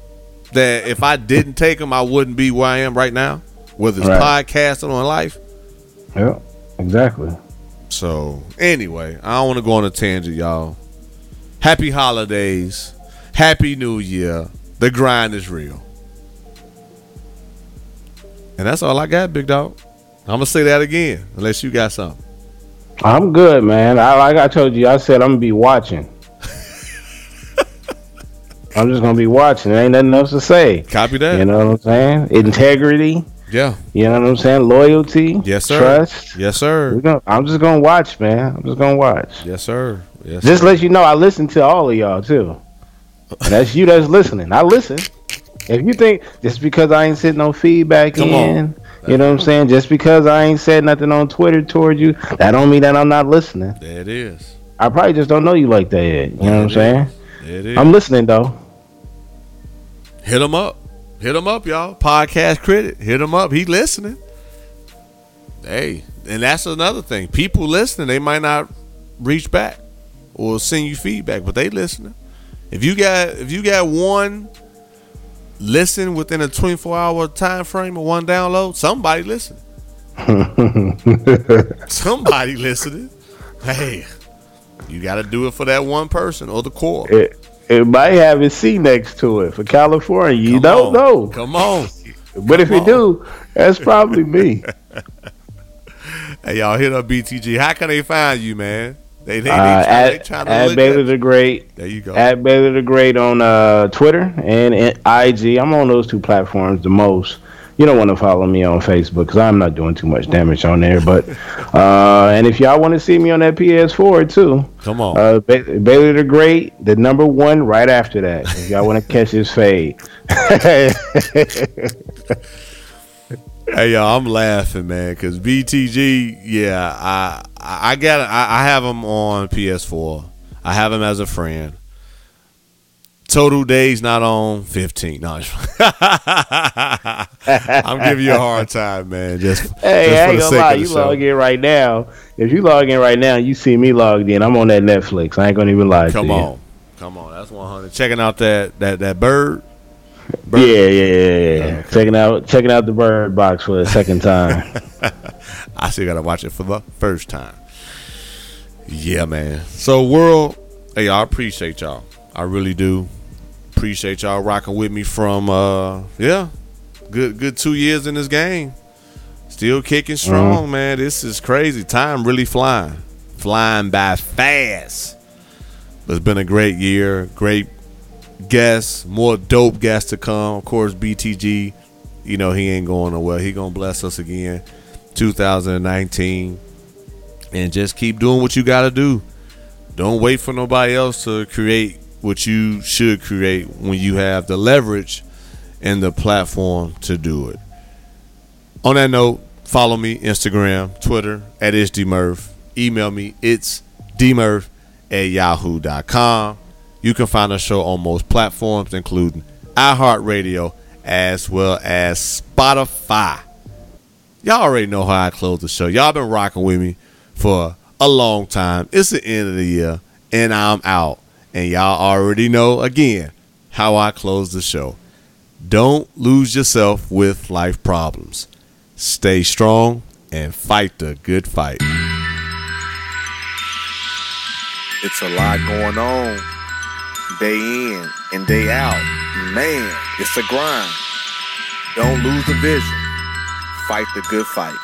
that if I didn't take them, I wouldn't be where I am right now, whether it's
Right.
podcasting or life.
Yeah. Exactly.
So anyway, I don't want to go on a tangent, y'all. Happy holidays, happy New Year. The grind is real, and that's all I got, big dog. I'm gonna say that again, unless you got something.
I'm good, man. I like I told you, I said I'm gonna be watching. [laughs] I'm just gonna be watching. There ain't nothing else to say.
Copy that.
You know what I'm saying? Integrity.
Yeah.
You know what I'm saying? Loyalty.
Yes, sir.
Trust.
Yes, sir.
Gonna, I'm just gonna watch, man. I'm just gonna watch.
Yes, sir. Yes.
Just
sir.
let you know, I listen to all of y'all too. And that's you that's listening. I listen. If you think just because I ain't sitting no feedback
Come
in,
on.
You know what I'm saying? Just because I ain't said nothing on Twitter towards you, that don't mean that I'm not listening.
There it is.
I probably just don't know you like that yet. You know what I'm saying?
There it is.
I'm listening though.
Hit him up. Hit him up, y'all. Podcast credit. Hit him up. He listening. Hey, and that's another thing. People listening, they might not reach back or send you feedback, but they listening. If you got if you got one listen within a 24 hour time frame of one download, somebody listening. [laughs] somebody listening. Hey, you got to do it for that one person or the core.
It it might have a C next to it for California. You
Come
don't
on.
know.
Come on.
But if
Come
you do, that's probably me. [laughs]
Hey, y'all hit up BTG. How can they find you, man? They they, they,
Uh,
try, they
at
trying to
at
at-
the Great.
There you go.
At Baylor the Great on uh, Twitter and in IG. I'm on those two platforms the most. You don't want to follow me on Facebook because I'm not doing too much damage on there. But [laughs] uh, and if y'all want to see me on that PS4 too,
Come on.
uh, ba- Baylor the Great, the number one right after that. If y'all want to [laughs] catch his fade. [laughs]
hey, y'all, I'm laughing, man, because BTG, yeah, I I got I, I have him on PS4. I have him as a friend. Total days not on 15. No, I'm [laughs] giving you a hard time, man. Just,
Hey,
just
I ain't gonna lie. You
show.
log in right now. If you log in right now, you see me logged in. I'm on that Netflix. I ain't gonna even lie
Come
to you.
on, come on. That's 100. Checking out that that that bird. Bird.
Yeah, yeah, yeah, yeah. Checking out, checking out the Bird Box for the second time. [laughs]
I still gotta watch it for the first time. Yeah, man. So world, hey, I appreciate y'all. I really do. Appreciate y'all rocking with me from uh yeah. Good good two years in this game. Still kicking strong, man. This is crazy. Time really flying. Flying by fast. But it's been a great year. Great guests, more dope guests to come. Of course, BTG, you know, he ain't going nowhere. He gonna bless us again. 2019 and just keep doing what you got to do. Don't wait for nobody else to create what you should create when you have the leverage and the platform to do it. On that note, follow me Instagram, Twitter at it's. Email me it's dmurph at yahoo.com. You can find the show on most platforms, including iHeartRadio as well as Spotify. Y'all already know how I close the show. Y'all been rocking with me for a long time. It's the end of the year, and I'm out. And y'all already know again how I close the show. Don't lose yourself with life problems. Stay strong and fight the good fight. It's a lot going on day in and day out. Man, it's a grind. Don't lose the vision.
fight the good fight.